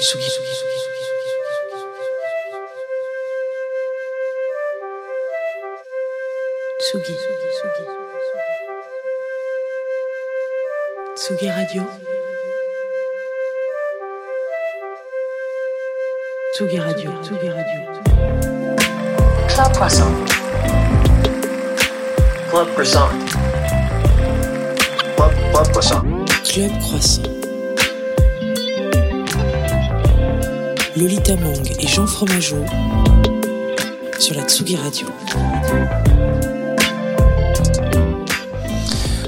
Tsugi. Tsugi Radio. Tsugi Radio. Tsugi Radio. Club Croissant. Club Croissant. Club, Croissant. Club Croissant. Lolita Mang et Jean Fromageau sur la Tsugi Radio.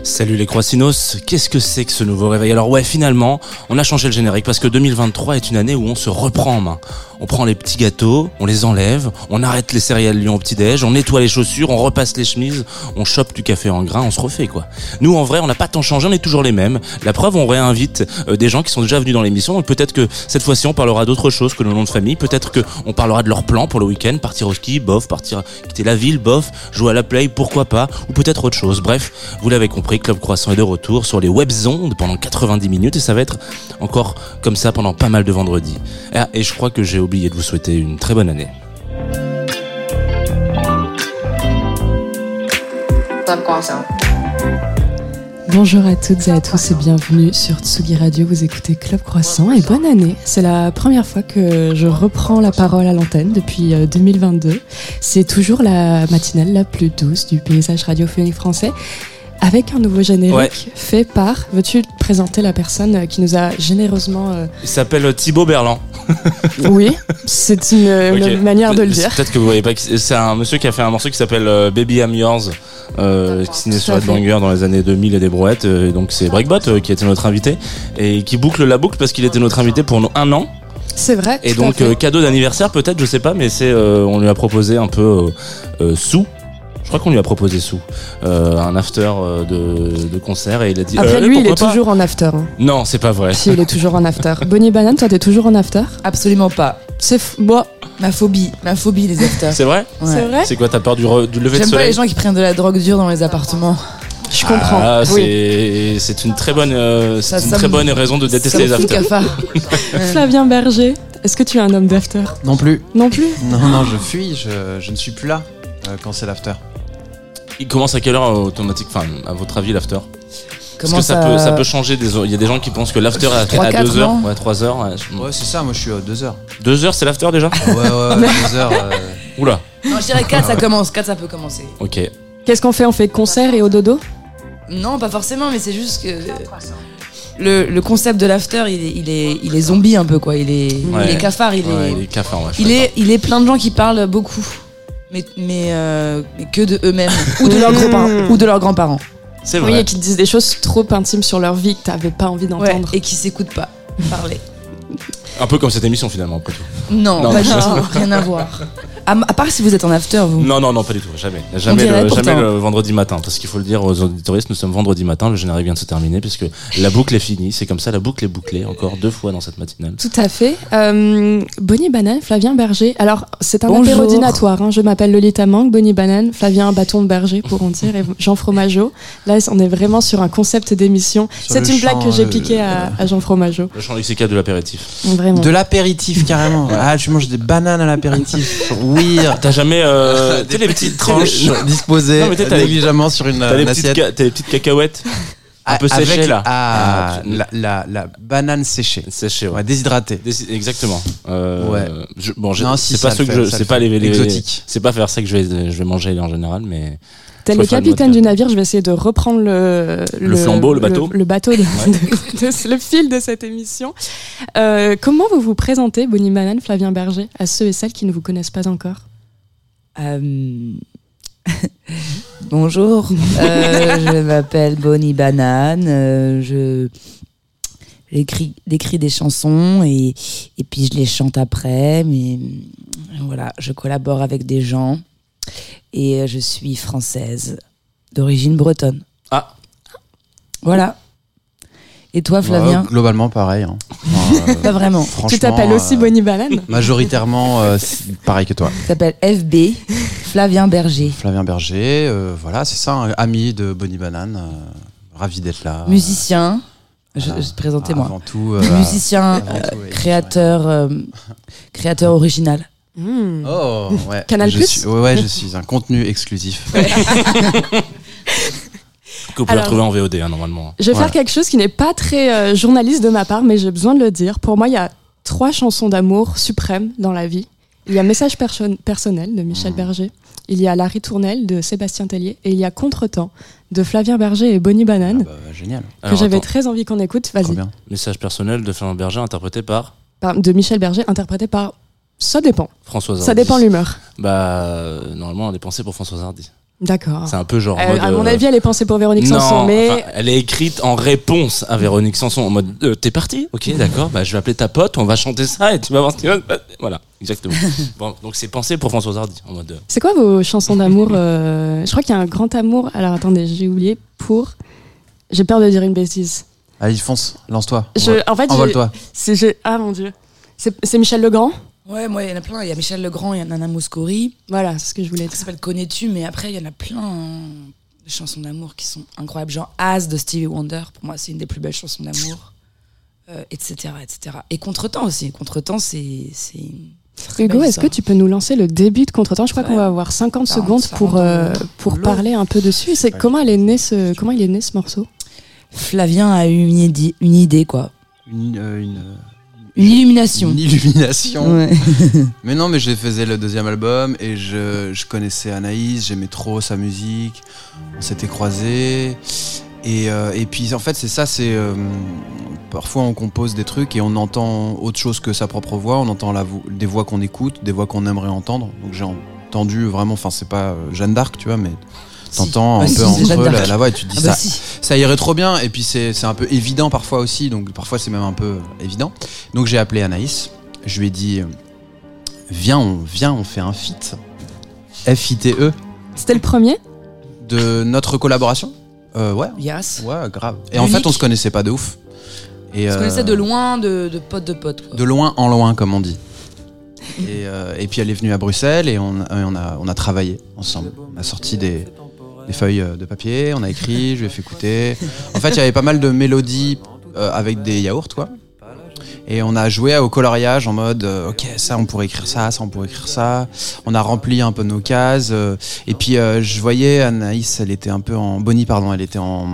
Salut les Croissinos, qu'est-ce que c'est que ce nouveau réveil? Alors ouais, finalement, on a changé le générique parce que 2023 est une année où on se reprend en main. On prend les petits gâteaux, on les enlève, on arrête les céréales Lyon au petit-déj, on nettoie les chaussures, on repasse les chemises, on chope du café en grain, on se refait quoi. Nous en vrai, on n'a pas tant changé, on est toujours les mêmes. La preuve, on réinvite euh, des gens qui sont déjà venus dans l'émission et peut-être que cette fois-ci on parlera d'autre chose que le nom de famille, peut-être que on parlera de leur plan pour le week-end, partir au ski, bof, partir quitter la ville, bof, jouer à la play, pourquoi pas, ou peut-être autre chose. Bref, vous l'avez compris, Club Croissant est de retour sur les webzondes pendant 90 minutes et ça va être encore comme ça pendant pas mal de vendredis. Ah, et je crois que j'ai oublié de vous souhaiter une très bonne année. Club Croissant. Bonjour à toutes et à tous et bienvenue sur Tsugi Radio. Vous écoutez Club Croissant et bonne année. C'est la première fois que je reprends la parole à l'antenne depuis euh, 2022. C'est toujours la matinale la plus douce du paysage radiophonique français avec un nouveau générique Ouais. fait par. Veux-tu présenter la personne euh, qui nous a généreusement. euh, Il s'appelle Thibaut Berland. Oui, c'est une, manière de le dire. Peut-être que vous voyez pas. C'est un monsieur qui a fait un morceau qui s'appelle euh, Baby I'm Yours, euh, qui Tout sur Headbanger dans les années 2000 et des brouettes. euh, et donc c'est Breakbot euh, qui était notre invité et qui boucle la boucle parce qu'il était notre invité pour un an. C'est vrai. Et tout à donc fait. euh, cadeau d'anniversaire peut-être, je sais pas, mais c'est euh, on lui a proposé un peu euh, euh, sous. Je crois qu'on lui a proposé sous euh, un after euh, de, de concert et il a dit. Après, euh, lui, il est pas toujours en after. hein. Non, c'est pas vrai. Si, il est toujours en after. Bonnie Banane, toi, t'es toujours en after? Absolument pas. C'est f- bon, Ma phobie, ma phobie les afters. C'est vrai? Ouais. c'est vrai? C'est quoi T'as peur du, re- du lever de J'aime pas soleil? les gens qui prennent de la drogue dure dans les appartements. Je comprends. Ah, oui. c'est une très bonne euh, Ça- une ça très me- bonne raison de détester les afters. Flavien Berger, est-ce que tu es un homme d'after? Non plus. Non plus? Non, non, je fuis, je, je ne suis plus là euh, quand c'est l'after. Il commence à quelle heure euh, automatique Enfin, à votre avis, l'after? Parce que ça, peut, ça peut changer. Des... Il y a des gens qui pensent que l'after est à- Trois, à quatre, 2 heures. non Ouais, 3 heures. Ouais, je- Ouais, c'est ça, moi je suis à 2 heures. 2 heures, c'est l'after déjà? Ouais, ouais, ouais, 2 heures. euh, Oula. Non, je dirais 4, ça commence. 4, ça peut commencer. Ok. Qu'est-ce qu'on fait? On fait concert et au dodo? Non, pas forcément, mais c'est juste que. Le, le concept de l'after, il est, il, est, il est zombie un peu, quoi. Il est, Ouais. il est cafard, il Ouais, est. il est cafard, ouais, Il est, il est plein de gens qui parlent beaucoup, mais, mais, euh, mais que de eux-mêmes ou de leurs grands-parents. Ou de leurs grands-parents. C'est Oui, vrai. et qui te disent des choses trop intimes sur leur vie que t'avais pas envie Ouais, d'entendre. et qui s'écoutent pas parler. Un peu comme cette émission finalement, après tout. Non, Non, pas je- du tout, rien à voir. À, à part si vous êtes en after, vous. Non, non, non, pas du tout. Jamais. Jamais, le, pourtant. jamais le vendredi matin. Parce qu'il faut le dire aux auditoristes, nous sommes vendredi matin. Le générique vient de se terminer puisque la boucle est finie. C'est comme ça, la boucle est bouclée encore deux fois dans cette matinale. Tout à fait. Euh, Bonnie Banane, Flavien Berger. Alors, c'est un Bonjour. apérodinatoire. Hein. Je m'appelle Lolita Mang, Bonnie Banane, Flavien Bâton de Berger, pour en dire, et Jean Fromageau. Là, on est vraiment sur un concept d'émission. C'est une blague que j'ai euh, piquée à, à Jean Fromageau. Le champ lexical de l'apéritif. Vraiment. De l'apéritif carrément. Ah, tu manges des bananes à l'apéritif. Oui. T'as jamais. Euh, tu sais, les petites tranches. disposées Non, mais t'as- t'as les- négligemment sur une, T'as les, une petites assiette. ca- t'as les petites cacahuètes un peu Avec- séchées là. Ah, Ah, tu- la, la, la banane séchée. Séchées, ouais. Ouais, déshydratée. Des- Exactement. Euh, Ouais. je- bon, Non, si, c'est ça pas le ce que fait, je, ça c'est le pas fait. les, les- Exotique. c'est pas faire ça que je vais, je vais manger en général, mais T'es Je le capitaine du navire, je vais essayer de reprendre le, Le flambeau, le bateau. Le, bateau, de- de- de- le fil de cette émission. Euh, comment vous vous présentez, Bonnie Banane, Flavien Berger, à ceux et celles qui ne vous connaissent pas encore? Euh, Bonjour, Euh, je m'appelle Bonnie Banane, euh, je j'écris j'écris des chansons et, et puis je les chante après, mais voilà, je collabore avec des gens et euh, je suis française d'origine bretonne. Ah. Voilà. Et toi, Flavien Ouais, globalement pareil. hein. Enfin, euh, Pas vraiment. Tu t'appelles aussi euh, Bonnie Banane Majoritairement euh, pareil que toi. Tu t'appelles FB, Flavien Berger. Flavien Berger, euh, voilà, c'est ça, un ami de Bonnie Banane. euh, ravi d'être là. Musicien, Je, je te présentais moi. Avant tout. euh, Musicien, avant euh, tout, oui. créateur, euh, créateur original. Hmm. Oh, ouais. Canal+. je suis, ouais, ouais, je suis un contenu exclusif. Que vous pouvez Alors- retrouver en VOD, hein, normalement. Je vais Voilà. faire quelque chose qui n'est pas très euh, journaliste de ma part, mais j'ai besoin de le dire. Pour moi, il y a trois chansons d'amour suprêmes dans la vie. Il y a Message perso- personnel de Michel Berger, il y a La ritournelle de Sébastien Tellier, et il y a Contretemps de Flavien Berger et Bonnie Banane, Ah bah, génial. que j'avais très envie qu'on écoute. Vas-y. Message personnel de Fernand Berger interprété par Par- De Michel Berger, interprété par. Ça dépend. Françoise Hardy. Ça dépend l'humeur. Bah, euh, normalement, elle est pensée pour Françoise Hardy. D'accord. C'est un peu genre. Euh, mode, à mon euh, avis, elle est pensée pour Véronique non, Sanson, mais enfin, elle est écrite en réponse à Véronique Sanson en mode euh, t'es parti? Ok d'accord bah je vais appeler ta pote on va chanter ça et tu vas voir ce qui va voilà exactement bon, donc c'est pensé pour Françoise Hardy en mode euh, c'est quoi vos chansons d'amour euh, Je crois qu'il y a un grand amour. Alors attendez, j'ai oublié pour. J'ai peur de dire une bêtise. Allez, fonce, lance-toi. Je, en fait, Envole-toi. je- ah mon dieu, c'est Michel Legrand? Ouais, moi, il y en a plein. Il y a Michel Legrand, il y a Nana Mouskouri. Voilà, c'est ce que je voulais Ça dire. s'appelle Connais-tu, mais après, il y en a plein hein, de chansons d'amour qui sont incroyables. Genre As de Stevie Wonder, pour moi, c'est une des plus belles chansons d'amour. Euh, etc., etc. Et Contretemps aussi. Contretemps, c'est. c'est Hugo, est-ce que tu peux nous lancer le début de Contretemps? Je crois Ouais. qu'on va avoir 50 40, secondes pour, 40, euh, pour parler un peu dessus. C'est comment elle est née ce comment il est né ce morceau? Flavien a eu une idée, une idée quoi. Une, euh, une, Une illumination. une illumination. Ouais. Mais non, mais je faisais le deuxième album et je, je connaissais Anaïs, j'aimais trop sa musique, on s'était croisés. Et, euh, et puis en fait, c'est ça, c'est. euh, parfois on compose des trucs et on entend autre chose que sa propre voix, on entend la vo- des voix qu'on écoute, des voix qu'on aimerait entendre. Donc j'ai entendu vraiment, enfin, c'est pas euh, Jeanne d'Arc, tu vois, mais t'entends Bah un peu entre la, la voix et tu te dis Ah bah ça, si. ça irait trop bien. Et puis c'est c'est un peu évident parfois aussi donc parfois c'est même un peu évident. Donc j'ai appelé Anaïs je lui ai dit euh, viens on viens on fait un feat. F I T E. C'était le premier? De notre collaboration? Euh, ouais. Yes. ouais grave. Et en fait on se connaissait pas de ouf. Et On se euh, connaissait de loin, de, de pote de pote. quoi. de loin en loin comme on dit. Et, euh, et puis elle est venue à Bruxelles et on, et on a on a travaillé ensemble. On a sorti des des feuilles euh, de papier, on a écrit, je lui ai fait écouter. En fait, il y avait pas mal de mélodies euh, avec des yaourts, quoi. Et on a joué au coloriage en mode, euh, ok, ça on pourrait écrire ça, ça on pourrait écrire ça. On a rempli un peu nos cases. euh, et puis euh, je voyais Anaïs, elle était un peu en Bonnie, pardon, elle était en,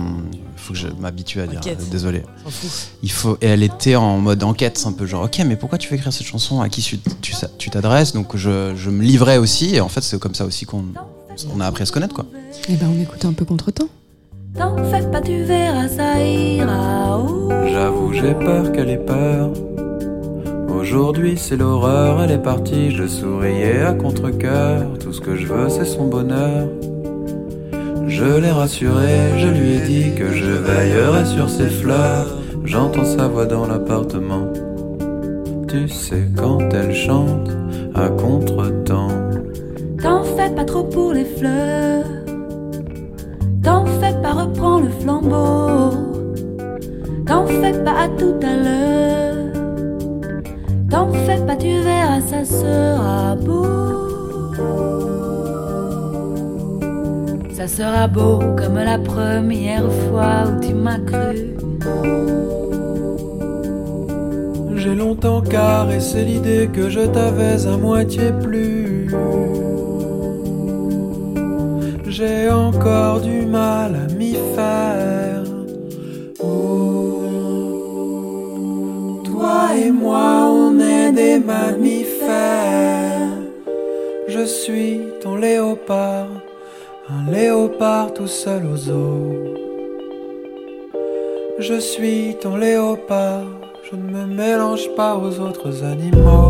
faut que je m'habitue à dire, Enquête. euh, désolé. S'en fout. Il faut, et elle était en mode enquête, un peu genre, ok, mais pourquoi tu veux écrire cette chanson? À qui tu tu sa- tu t'adresses? Donc je, je me livrais aussi, et en fait c'est comme ça aussi qu'on on a appris à se connaître, quoi. Eh ben, on écoute un peu Contretemps. T'en fais pas, tu verras, ça ira. J'avoue, j'ai peur qu'elle ait peur. Aujourd'hui, c'est l'horreur, elle est partie. Je souriais à contre-coeur. Tout ce que je veux, c'est son bonheur. Je l'ai rassuré, je lui ai dit que je veillerai sur ses fleurs. J'entends sa voix dans l'appartement. Tu sais, quand elle chante à contre-temps. Pas trop pour les fleurs. T'en fais pas, reprends le flambeau. T'en fais pas à tout à l'heure. T'en fais pas, tu verras, ça sera beau. Ça sera beau comme la première fois où tu m'as cru. J'ai longtemps caressé l'idée que je t'avais à moitié plu. J'ai encore du mal à m'y faire. Toi et moi, on est des mammifères. Je suis ton léopard, un léopard tout seul aux eaux. Je suis ton léopard, je ne me mélange pas aux autres animaux.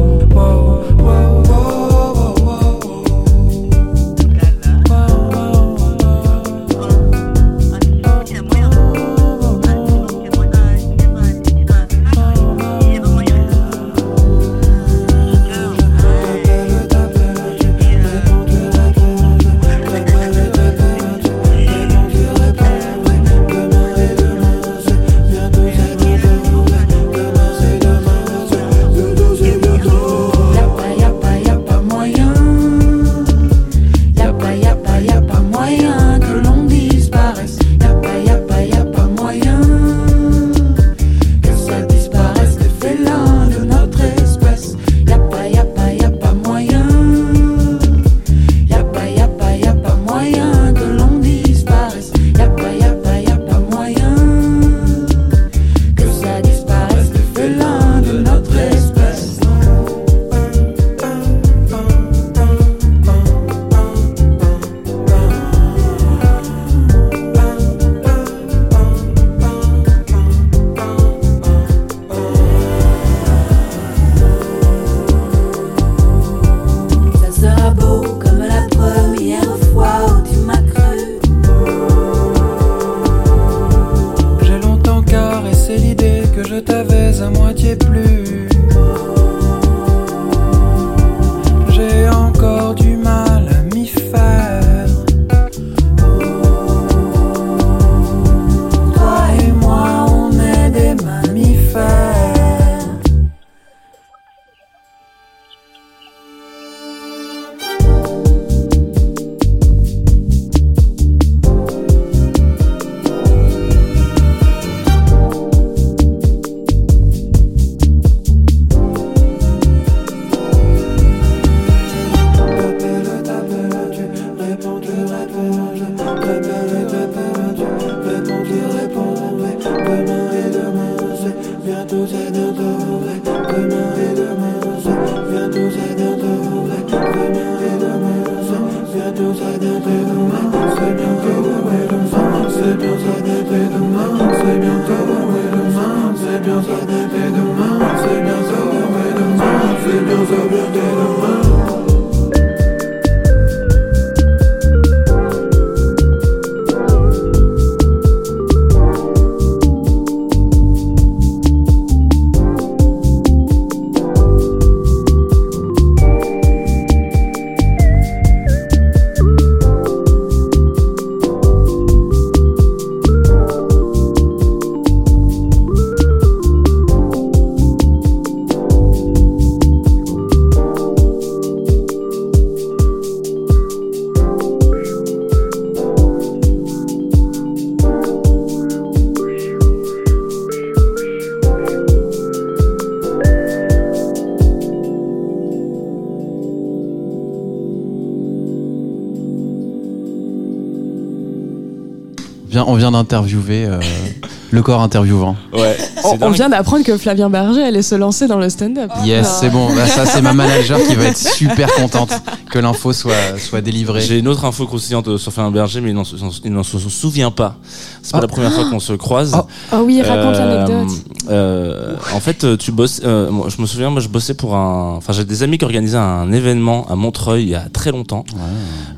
Vient d'interviewer euh, le corps interviewant. Ouais. On, vient d'apprendre que Flavien Berger allait se lancer dans le stand-up. Yes, c'est bon. Bah, ça, c'est ma manager qui va être super contente que l'info soit, soit délivrée. J'ai une autre info croustillante sur Fabien Berger, mais il n'en se- souvient pas. C'est pas Ah. la première fois qu'on se croise. Ah. Oh oui, raconte Euh, l'anecdote. euh, en fait, euh, tu bosses. euh, moi, je me souviens, moi, je bossais pour un. Enfin, j'ai des amis qui organisaient un événement à Montreuil il y a très longtemps,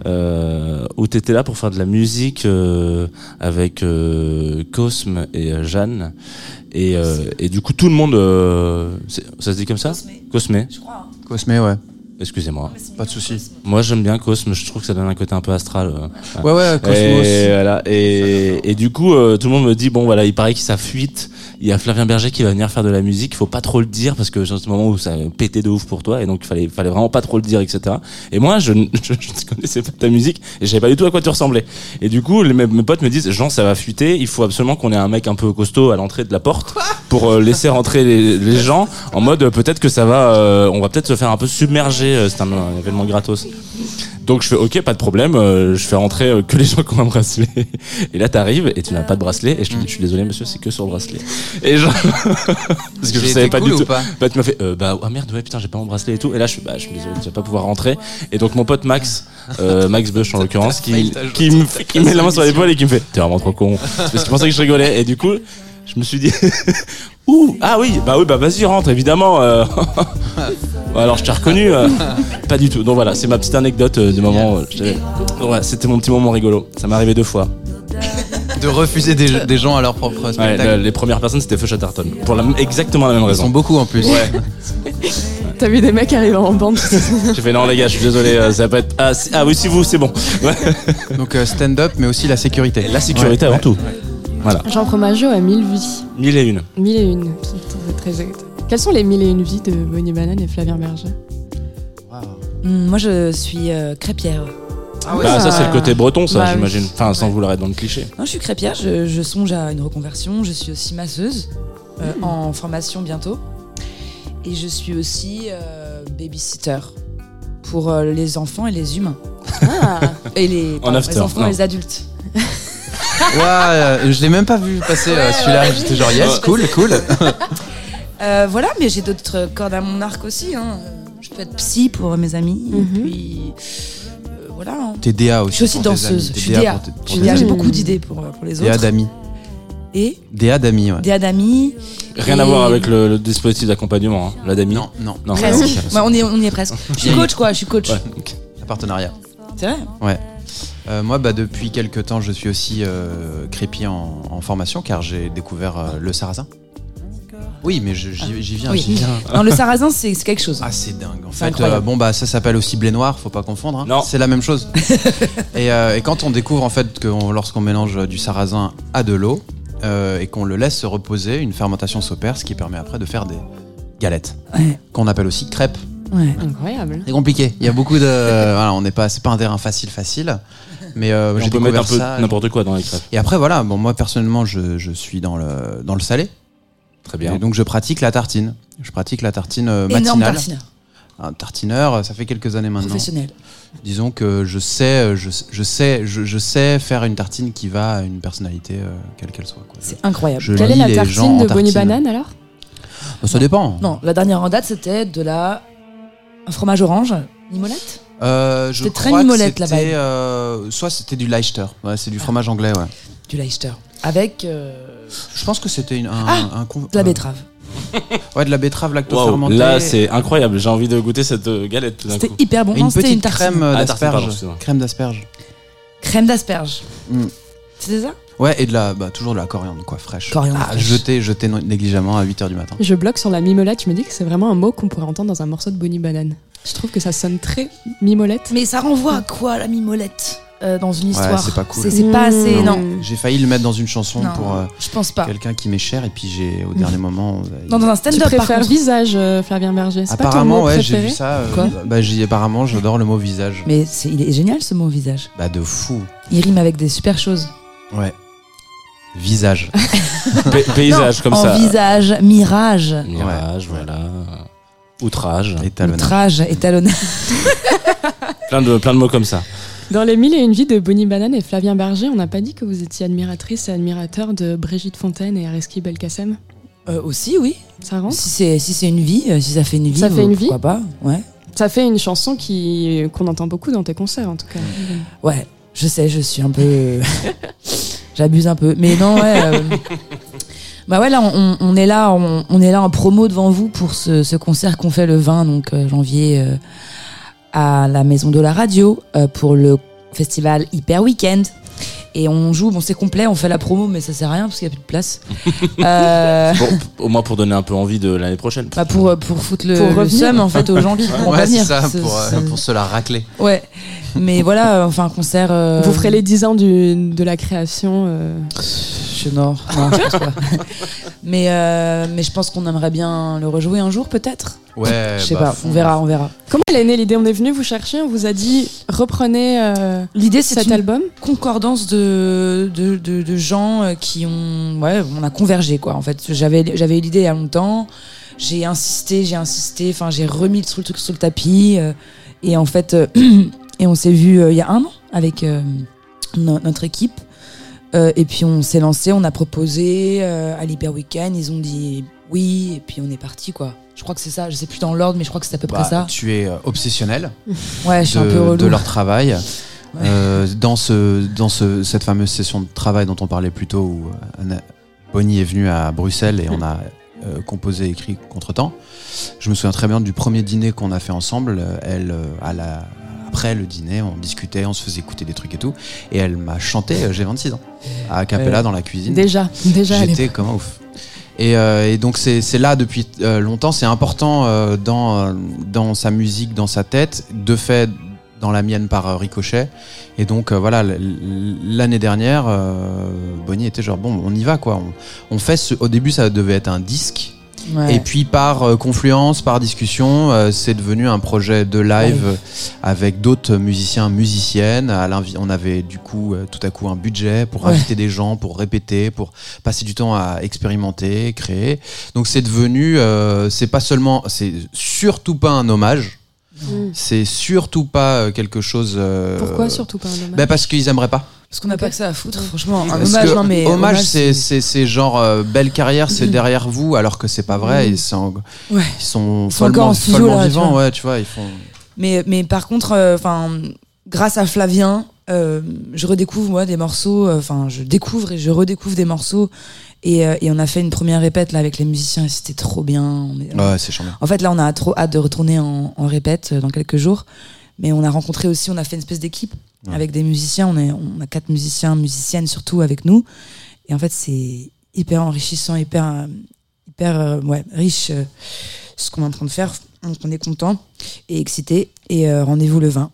euh, où t'étais là pour faire de la musique euh, avec euh, Cosme et euh, Jeanne. Et, euh, et du coup, tout le monde. euh, ça se dit comme ça? Cosme. Cosme, ouais. Excusez-moi. Pas de souci. Moi, j'aime bien Cosme. Je trouve que ça donne un côté un peu astral. euh. Ouais, ouais, Cosmos. Et, voilà. et, et du coup, euh, tout le monde me dit bon voilà, il paraît que ça fuite. Il y a Flavien Berger qui va venir faire de la musique. Il faut pas trop le dire parce que c'est ce moment où ça pétait de ouf pour toi et donc il fallait, fallait vraiment pas trop le dire, etc. Et moi, je, ne- je, je ne connaissais pas ta musique et je savais pas du tout à quoi tu ressemblais. Et du coup, les, mes, mes potes me disent Jean, ça va fuiter. Il faut absolument qu'on ait un mec un peu costaud à l'entrée de la porte pour euh, laisser rentrer les, les gens en mode euh, peut-être que ça va, euh, on va peut-être se faire un peu submerger. euh, C'est un, un événement gratos. Donc je fais ok, pas de problème, euh, je fais rentrer euh, que les gens qui ont un bracelet. Et là t'arrives et tu n'as pas de bracelet et je te dis je suis désolé monsieur, c'est que sur le bracelet. Et genre parce que je savais pas cool du ou tout. pas Bah tu m'as fait euh, bah ah merde ouais putain j'ai pas mon bracelet et tout. Et là je suis bah je suis désolé tu vas pas pouvoir rentrer. Et donc mon pote Max, Max Bush en l'occurrence, qui qui me fait- qui me met la main sur l'épaule et qui me fait t'es vraiment trop con. Parce qu'il pensait que je rigolais et du coup je me suis dit ouh ah oui bah oui bah vas-y rentre évidemment. euh. Alors je t'ai reconnu euh, Pas du tout. Donc voilà, c'est ma petite anecdote euh, du moment. euh, j'avais- ouais, c'était mon petit moment rigolo. Ça m'est arrivé deux fois. De refuser des, des gens à leur propre Ouais, spectacle. le- les premières personnes c'était Feu Chatterton. Pour la, exactement la même Ils raison. sont beaucoup en plus. T'as vu des mecs arriver en bande J'ai fait non les gars, je suis désolé, euh, ça peut être. Ah, si- ah oui, si vous, c'est bon. Ouais. Donc euh, stand-up, mais aussi la sécurité. La sécurité avant tout. Voilà. Jean Fromageau a mille vies. Mille et une. Mille et une. C'est très exact. Quelles sont les mille et une vies de Bonnie Banane et Flavien Berger? Hum, Moi, je suis euh, crêpière. bah, ça c'est le côté breton, ça, Bah, oui. j'imagine. Enfin, sans vouloir être dans le cliché. Non, je suis crêpière, je, je songe à une reconversion. Je suis aussi masseuse euh, en formation bientôt. Et je suis aussi euh, babysitter pour euh, les enfants et les humains. Ah Et les, pardon, after, les enfants non. et les adultes. Ouais, euh, je l'ai même pas vu passer euh, celui-là. J'étais genre yes, cool, cool. Euh, voilà, mais j'ai d'autres cordes à mon arc aussi. hein. Je peux être psy pour mes amis. Mhm. Et puis, euh, voilà. hein. T'es DA aussi. Je suis aussi danseuse. Je T'es suis DA. DA, J'ai beaucoup d'idées pour, pour les DA autres. d'amis. Et DA d'amis, ouais. DA d'amis. Rien Et- à voir avec le, le dispositif d'accompagnement, hein, la DAMI. Non, non. Non. Presque. ok. Ouais, on, est, on y est presque. Je suis coach, quoi. Je suis coach. Ouais. Un partenariat. C'est vrai. Euh, moi, bah, depuis quelques temps, je suis aussi euh, en, en formation car j'ai découvert euh, le sarrasin. Oui, mais je- j'y j'y viens, Oui. j'y viens. Non, le sarrasin, c'est c'est quelque chose. Ah, c'est dingue. En C'est fait, incroyable. euh, bon, bah, ça s'appelle aussi blé noir, faut pas confondre. hein. Non. C'est la même chose. et, euh, et quand on découvre, en fait, que on- lorsqu'on mélange du sarrasin à de l'eau euh, et qu'on le laisse se reposer, une fermentation s'opère, ce qui permet après de faire des galettes, Ouais. qu'on appelle aussi crêpes. Ouais. Incroyable. C'est compliqué. Il y a beaucoup de. voilà, on n'est pas. C'est pas un terrain facile, facile. Mais euh, j'ai on peut mettre un peu ça. n'importe quoi dans les crêpes. Et après, voilà. Bon, moi personnellement, je, je suis dans le dans le salé. Très bien. Et donc, je pratique la tartine. Je pratique la tartine euh, Énorme matinale. tartineur. Un tartineur, ça fait quelques années maintenant. Professionnel. Disons que je sais, je, je sais, je, je sais faire une tartine qui va à une personnalité euh, quelle qu'elle soit. quoi. Je- C'est incroyable. je Quelle est lis la les gens tartine en de Bonnie tartine. Banane alors? Bah, Ça dépend. Non, la dernière en date, c'était de la. Un fromage orange. Mimolette Euh, je C'était très crois que mimolette, la c'était, vibe. euh, soit c'était du Leicester. Ouais, c'est du fromage anglais. Ouais. Du Leicester. Avec euh, Je pense que c'était une- un, Ah, un con- de la euh, betterave. Ouais, de la betterave Waouh, lacto-fermentée. là c'est incroyable, j'ai envie de goûter cette euh, galette tout d'un C'était coup. hyper bon. Et Non, une c'était petite une tartine. crème euh, Ah, tartine, pardon, d'asperges. excuse-moi. Crème d'asperges. Crème d'asperges. Mm. C'était ça? Ouais, et de la, bah, toujours de la coriandre, quoi, fraîche. Coriandre Ah, fraîche. jeté, jeté no- négligemment à 8h du matin. Je bloque sur la mimolette, je me dis que c'est vraiment un mot qu'on pourrait entendre dans un morceau de Bonnie Banane. Je trouve que ça sonne très mimolette. Mais ça renvoie à quoi la mimolette euh, dans une histoire c'est pas cool. C'est pas assez. Non. J'ai failli le mettre dans une chanson Non, pour euh, je pense pas. quelqu'un qui m'est cher, et puis j'ai, au dernier moment. euh, Non, dans un Tu stand-up, par préfères visage, euh, Flavien Berger C'est pas ton Apparemment, mot ouais, j'ai vu ça. euh, Quoi bah, j'ai, apparemment, j'adore le mot visage. Mais il est génial ce mot visage. Bah, de fou. Il rime avec des super choses. Ouais. Visage. Pay- paysage Non, comme en ça. visage, mirage, Mirage, voilà. Outrage. Étalonnage. outrage, étalonnage. Plein de, plein de mots comme ça. Dans les mille et une vies de Bonnie Banane et Flavien Berger, on n'a pas dit que vous étiez admiratrice et admirateur de Brigitte Fontaine et Ariski Belkacem? Euh, aussi, oui. Ça rentre? Si c'est si c'est une vie, euh, si ça fait une vie, Ça fait euh, une vie? pourquoi pas Ouais. Ça fait une chanson qui qu'on entend beaucoup dans tes concerts en tout cas. Ouais, je sais, je suis un peu. J'abuse un peu. Mais non, ouais. euh, Bah ouais, là, on, on est là, on, on est là en promo devant vous pour ce, ce concert qu'on fait le 20 donc euh, janvier euh, à la Maison de la Radio euh, pour le festival Hyper Weekend. Et on joue, bon c'est complet, on fait la promo, mais ça sert à rien parce qu'il n'y a plus de place. Euh, Bon, au moins pour donner un peu envie de l'année prochaine. bah pour, pour foutre le, Pour le seum en fait aux gens qui pourront Ouais, pas c'est venir. ça, pour, euh, pour se la racler. Ouais, mais voilà, enfin un concert. euh, Vous ferez les 10 ans du- de la création. Je non, non, je pense pas. mais, euh, mais je pense qu'on aimerait bien le rejouer un jour, peut-être. Ouais, Je sais bah, pas, on verra, on verra. Comment elle est née l'idée? On est venu vous chercher, on vous a dit reprenez euh, L'idée, c'est cet une album? concordance de, de, de, de gens euh, qui ont. Ouais, on a convergé, quoi. En fait, j'avais j'avais eu l'idée il y a longtemps. J'ai insisté, j'ai insisté, enfin, j'ai remis le truc, truc sur le tapis. euh, et en fait, euh, et on s'est vu euh, il y a un an avec euh, no- notre équipe. Euh, et puis on s'est lancé, on a proposé euh, à l'Hyper Weekend, ils ont dit oui, et puis on est parti quoi. Je crois que c'est ça, je sais plus dans l'ordre, mais je crois que c'est à peu bah, près ça. Tu es euh, obsessionnel Ouais, je suis un peu de, relou. de leur travail. Euh, dans ce, dans ce, cette fameuse session de travail dont on parlait plus tôt, où Anna- Bonnie est venue à Bruxelles et on a composé, écrit contre-temps. Je me souviens très bien du premier dîner qu'on a fait ensemble. Elle, à la, après le dîner, on discutait, on se faisait écouter des trucs et tout. Et elle m'a chanté euh, J'ai 26 ans, à Capella Ouais. dans la cuisine. Déjà, déjà. J'étais comme un ouf. Et, euh, et donc c'est là depuis euh, longtemps, c'est important euh, dans, euh, dans sa musique, dans sa tête, de fait dans la mienne par euh, ricochet. Et donc euh, voilà, l'année dernière, euh, Bonnie était genre bon, on y va quoi. On, on fait ce, au début ça devait être un disque. Ouais. Et puis par euh, confluence, par discussion, euh, c'est devenu un projet de live avec d'autres musiciens, musiciennes. À on avait du coup euh, tout à coup un budget pour Ouais. inviter des gens, pour répéter, pour passer du temps à expérimenter, créer. Donc c'est devenu, euh, c'est pas seulement, c'est surtout pas un hommage. Mm. C'est surtout pas quelque chose. euh, Pourquoi surtout pas un hommage? ben parce qu'ils aimeraient pas. Parce qu'on n'a pas que ça à foutre, franchement. Un Parce hommage, que non mais. hommage, c'est genre euh, belle carrière, c'est derrière vous, alors que c'est pas vrai. Mm. Ils sont Ouais. ils sont Ils sont encore follement, en studio, follement là, vivants, ouais, tu vois, ils font. Mais, mais par contre, euh, enfin, grâce à Flavien, euh, je redécouvre moi des morceaux. Enfin, je découvre et je redécouvre des morceaux. Et, euh, et on a fait une première répète là avec les musiciens et c'était trop bien. Ouais, c'est charmant. En fait, là, on a trop hâte de retourner en, en répète dans quelques jours. Mais on a rencontré aussi, on a fait une espèce d'équipe Ouais. avec des musiciens. On, est, on a quatre musiciens, musiciennes surtout avec nous. Et en fait, c'est hyper enrichissant, hyper, euh, hyper euh, ouais, riche euh, ce qu'on est en train de faire. Donc, on est content et excité. Et euh, rendez-vous le 20.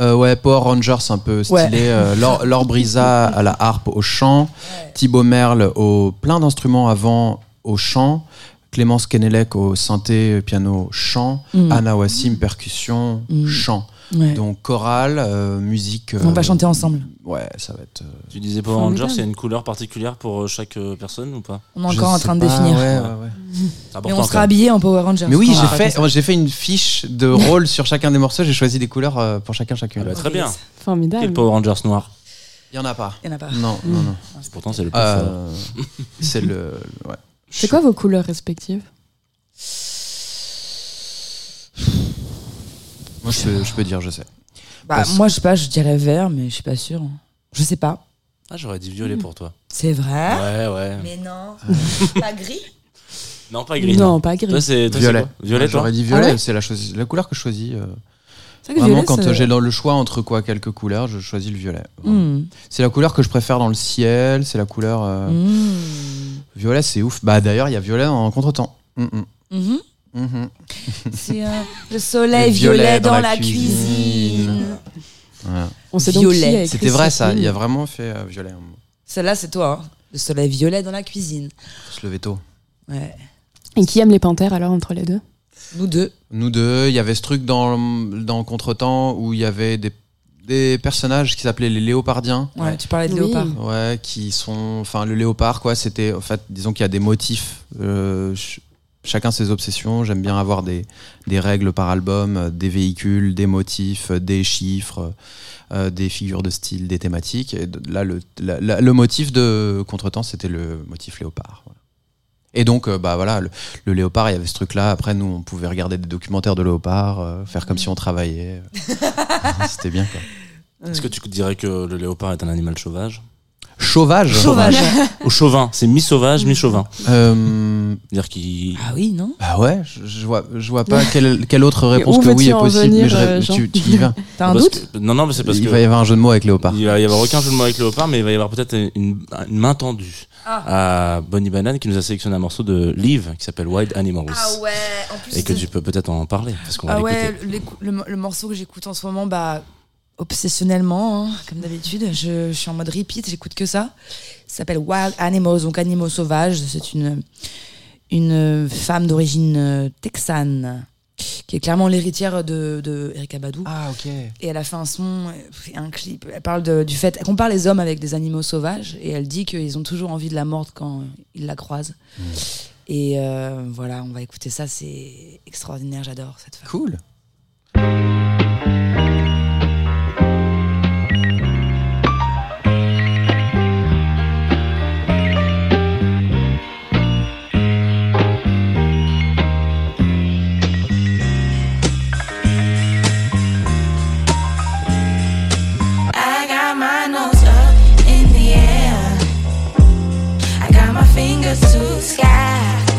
Euh, ouais, Power Rangers un peu stylé. Ouais. Laure, Laure Brisa à la harpe, au chant. Thibaut Merle au plein d'instruments avant au chant. Clémence Kenelec au synthé, piano, chant. Mm. Anna Wassim, percussion, Mm. chant. Ouais. Donc chorale, euh, musique. on va euh, chanter ensemble. Ouais, ça va être. euh, Tu disais Power Formidable. Rangers, il y a une couleur particulière pour euh, chaque euh, personne ou pas? On est je encore en train de pas, définir. ouais, ouais, ouais. C'est Mais important, on sera même. habillés en Power Rangers. Mais oui, j'ai fait, j'ai fait une fiche de rôle sur chacun des morceaux. J'ai choisi des couleurs euh, pour chacun chacune. Ah bah, très bien. Quel Formidable. Power Rangers noir? Il y en a pas. Il y en a pas. Non, non, non. Pourtant, c'est le. Euh, c'est le. Ouais. C'est quoi vos couleurs respectives? Moi, je peux, je peux dire, je sais. Bah, Parce- moi, je sais pas, je dirais vert, mais je suis pas sûre. Je sais pas. Ah, j'aurais dit violet pour toi. C'est vrai? Ouais, ouais. Mais non. pas gris? Non, pas gris. Non, pas gris. Toi, c'est toi, c'est Violet. quoi? Violet, toi J'aurais dit violet, Ah ouais? c'est la, chose- la couleur que je choisis. euh, C'est vrai que Vraiment, violet, quand ça- euh, j'ai dans le choix entre quoi quelques couleurs, je choisis le violet. Vraiment. Hmm. C'est la couleur que je préfère dans le ciel, c'est la couleur. euh, Hmm. Violet, c'est ouf. Bah d'ailleurs, il y a violet en contretemps. Mm, mm, Mhm. Mhm. C'est euh, le soleil Le violet violet, dans dans, la la cuisine. cuisine. Voilà. On sait Violet. C'était vrai ça, il a vraiment fait euh, violet. Celle-là, c'est toi. hein. Le soleil violet dans la cuisine. Faut se lever tôt. Ouais. Et qui aime les panthères alors entre les deux? Nous deux. Nous deux, il y avait ce truc dans, dans Contretemps où il y avait des, des personnages qui s'appelaient les léopardiens. Ouais, tu parlais de Oui. léopard. Ouais, qui sont. Enfin, le léopard, quoi, c'était. En fait, disons qu'il y a des motifs. euh, chacun ses obsessions. J'aime bien avoir des, des règles par album, euh, des véhicules, des motifs, euh, des chiffres, euh, des figures de style, des thématiques. Et là, le, la- la- le motif de Contretemps, c'était le motif léopard. voilà. Et donc, euh, bah voilà, le, le léopard, il y avait ce truc-là. Après, nous, on pouvait regarder des documentaires de léopard, euh, faire comme si on travaillait. C'était bien, quoi. Est-ce que tu dirais que le léopard est un animal sauvage? Sauvage. Ou chauvin C'est mi-sauvage, mi-chauvin. Euh, C'est-à-dire qu'il. Ah oui, non Bah ouais, je, je vois, je vois pas quelle, quelle autre réponse que oui est possible. venir, mais je ré- euh, tu, tu y vas. T'as un Parce doute que- Non, non, mais c'est parce il que. va y avoir un jeu de mots avec Léopard. Il va y avoir aucun jeu de mots avec léopard, mais il va y avoir peut-être une, une main tendue à Bonnie Banane qui nous a sélectionné un morceau de Live qui s'appelle Wild Animals. Ah ouais, en plus. Et que tu peux peut-être en parler, parce qu'on va Ah ouais, l'écou- le, le morceau que j'écoute en ce moment, bah, obsessionnellement, hein, comme d'habitude. Je, je suis en mode repeat, j'écoute que ça. Ça s'appelle Wild Animals, donc animaux sauvages. C'est une, une femme d'origine euh, texane qui est clairement l'héritière de, de Erykah Badu. Ah ok. Et elle a fait un son, et un clip. Elle parle de- du fait, elle compare les hommes avec des animaux sauvages et elle dit qu'ils ont toujours envie de la mordre quand ils la croisent. Et euh, voilà, on va écouter ça, c'est extraordinaire, j'adore cette femme. Cool. Fingers to sky.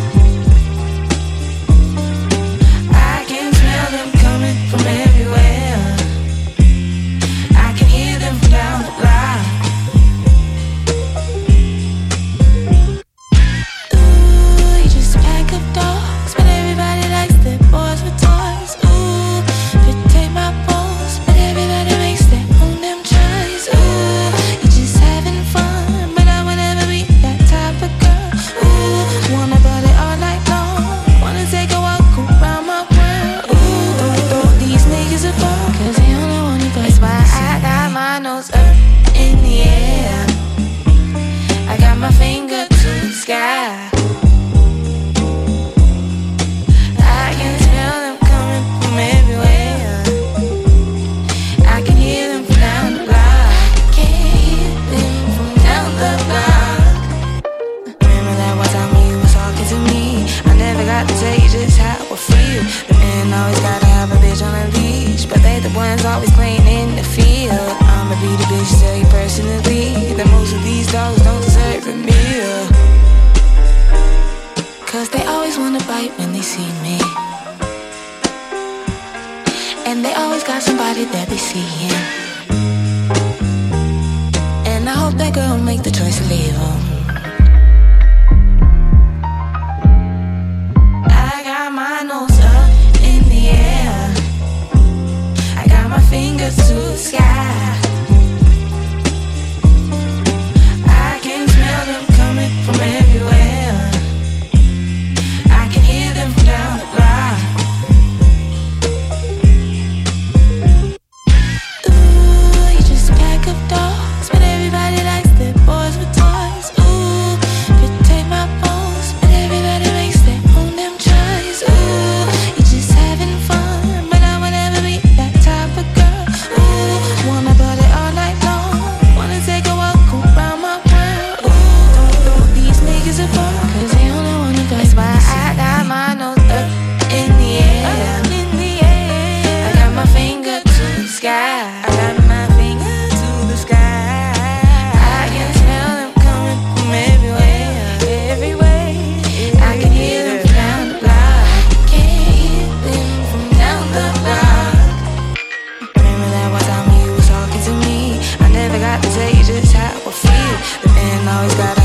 always gotta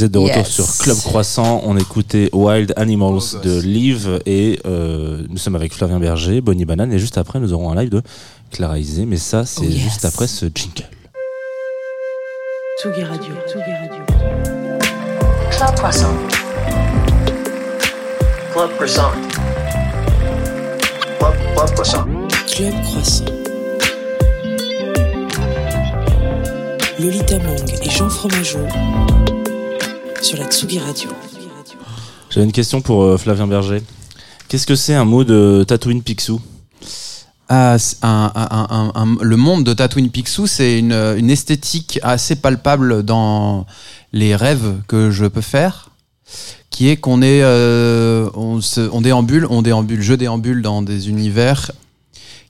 Vous êtes de retour Yes. sur Club Croissant. On écoutait Wild Animals Beau gosse. de Liv et euh, nous sommes avec Flavien Berger, Bonnie Banane et juste après nous aurons un live de Clara Isé. Mais ça, c'est Oh yes. juste après ce jingle. Tsugi Radio. Tsugi Radio. Club Croissant. Club Croissant. Club, Club Croissant. Club Croissant. Lolita Mang et Jean Fromageau sur la Tsugi Radio. J'avais une question pour euh, Flavien Berger. Qu'est-ce que c'est un mot de Tatooine Picsou? Ah, c'est un- un- un- un- le monde de Tatooine Picsou, c'est une, une esthétique assez palpable dans les rêves que je peux faire, qui est qu'on est, euh, on, se- on déambule, on déambule, je déambule dans des univers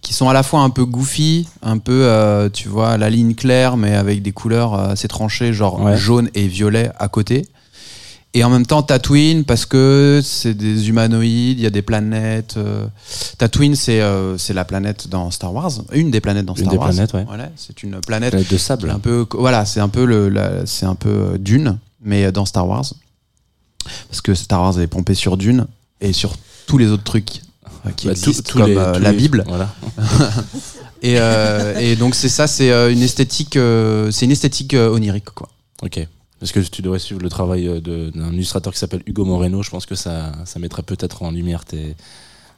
qui sont à la fois un peu goofy, un peu, euh, tu vois, la ligne claire, mais avec des couleurs assez tranchées, genre Ouais. jaune et violet à côté. Et en même temps, Tatooine, parce que c'est des humanoïdes, il y a des planètes. euh, Tatooine, c'est euh, c'est la planète dans Star Wars, une des planètes dans Une Star des Wars. planètes, ouais. Voilà, c'est une planète Planète de sable. un peu, voilà, c'est un peu le, c'est un peu euh, Dune, mais dans Star Wars, parce que Star Wars est pompé sur Dune et sur tous les autres trucs qui Bah, tout- existent, tous comme les- euh, la les- Bible. Voilà. Et, et donc c'est ça, c'est une esthétique, c'est une esthétique onirique, quoi. Ok. Parce que tu devrais suivre le travail euh, d'un illustrateur qui s'appelle Hugo Moreno. Je pense que ça, ça mettrait peut-être en lumière tes,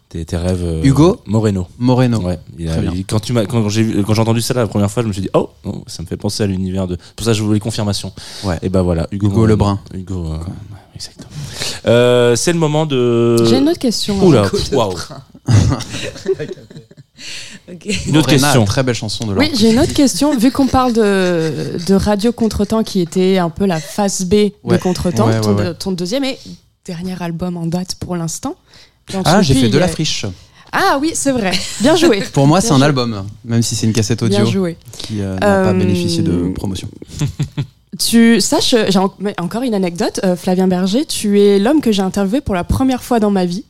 tes, tes rêves. euh, Hugo Moreno. Moreno. Ouais, il a- Très bien. il- quand tu m'as, quand j'ai vu- quand j'ai entendu ça la première fois, je me suis dit oh, oh, ça me fait penser à l'univers de. Pour ça, je voulais confirmation. Ouais. Et ben voilà, Hugo, Hugo Moreno. Lebrun. Hugo, euh, exactement. Euh, c'est le moment de. J'ai une autre question. Oula, waouh. Une autre Morena, question. Très belle chanson de Oui, j'ai une autre question. Vu qu'on parle de, de Radio Contretemps qui était un peu la phase B de. Contretemps, Ouais, ton, ouais, ouais. ton deuxième et dernier album en date pour l'instant. Ah, j'ai fait de la friche. Ah oui, c'est vrai. Bien joué. Pour moi, c'est un joué. album, même si c'est une cassette Bien audio joué. qui euh, n'a pas Euh, bénéficié de promotion. Tu saches, j'ai en- encore une anecdote, euh, Flavien Berger, tu es l'homme que j'ai interviewé pour la première fois dans ma vie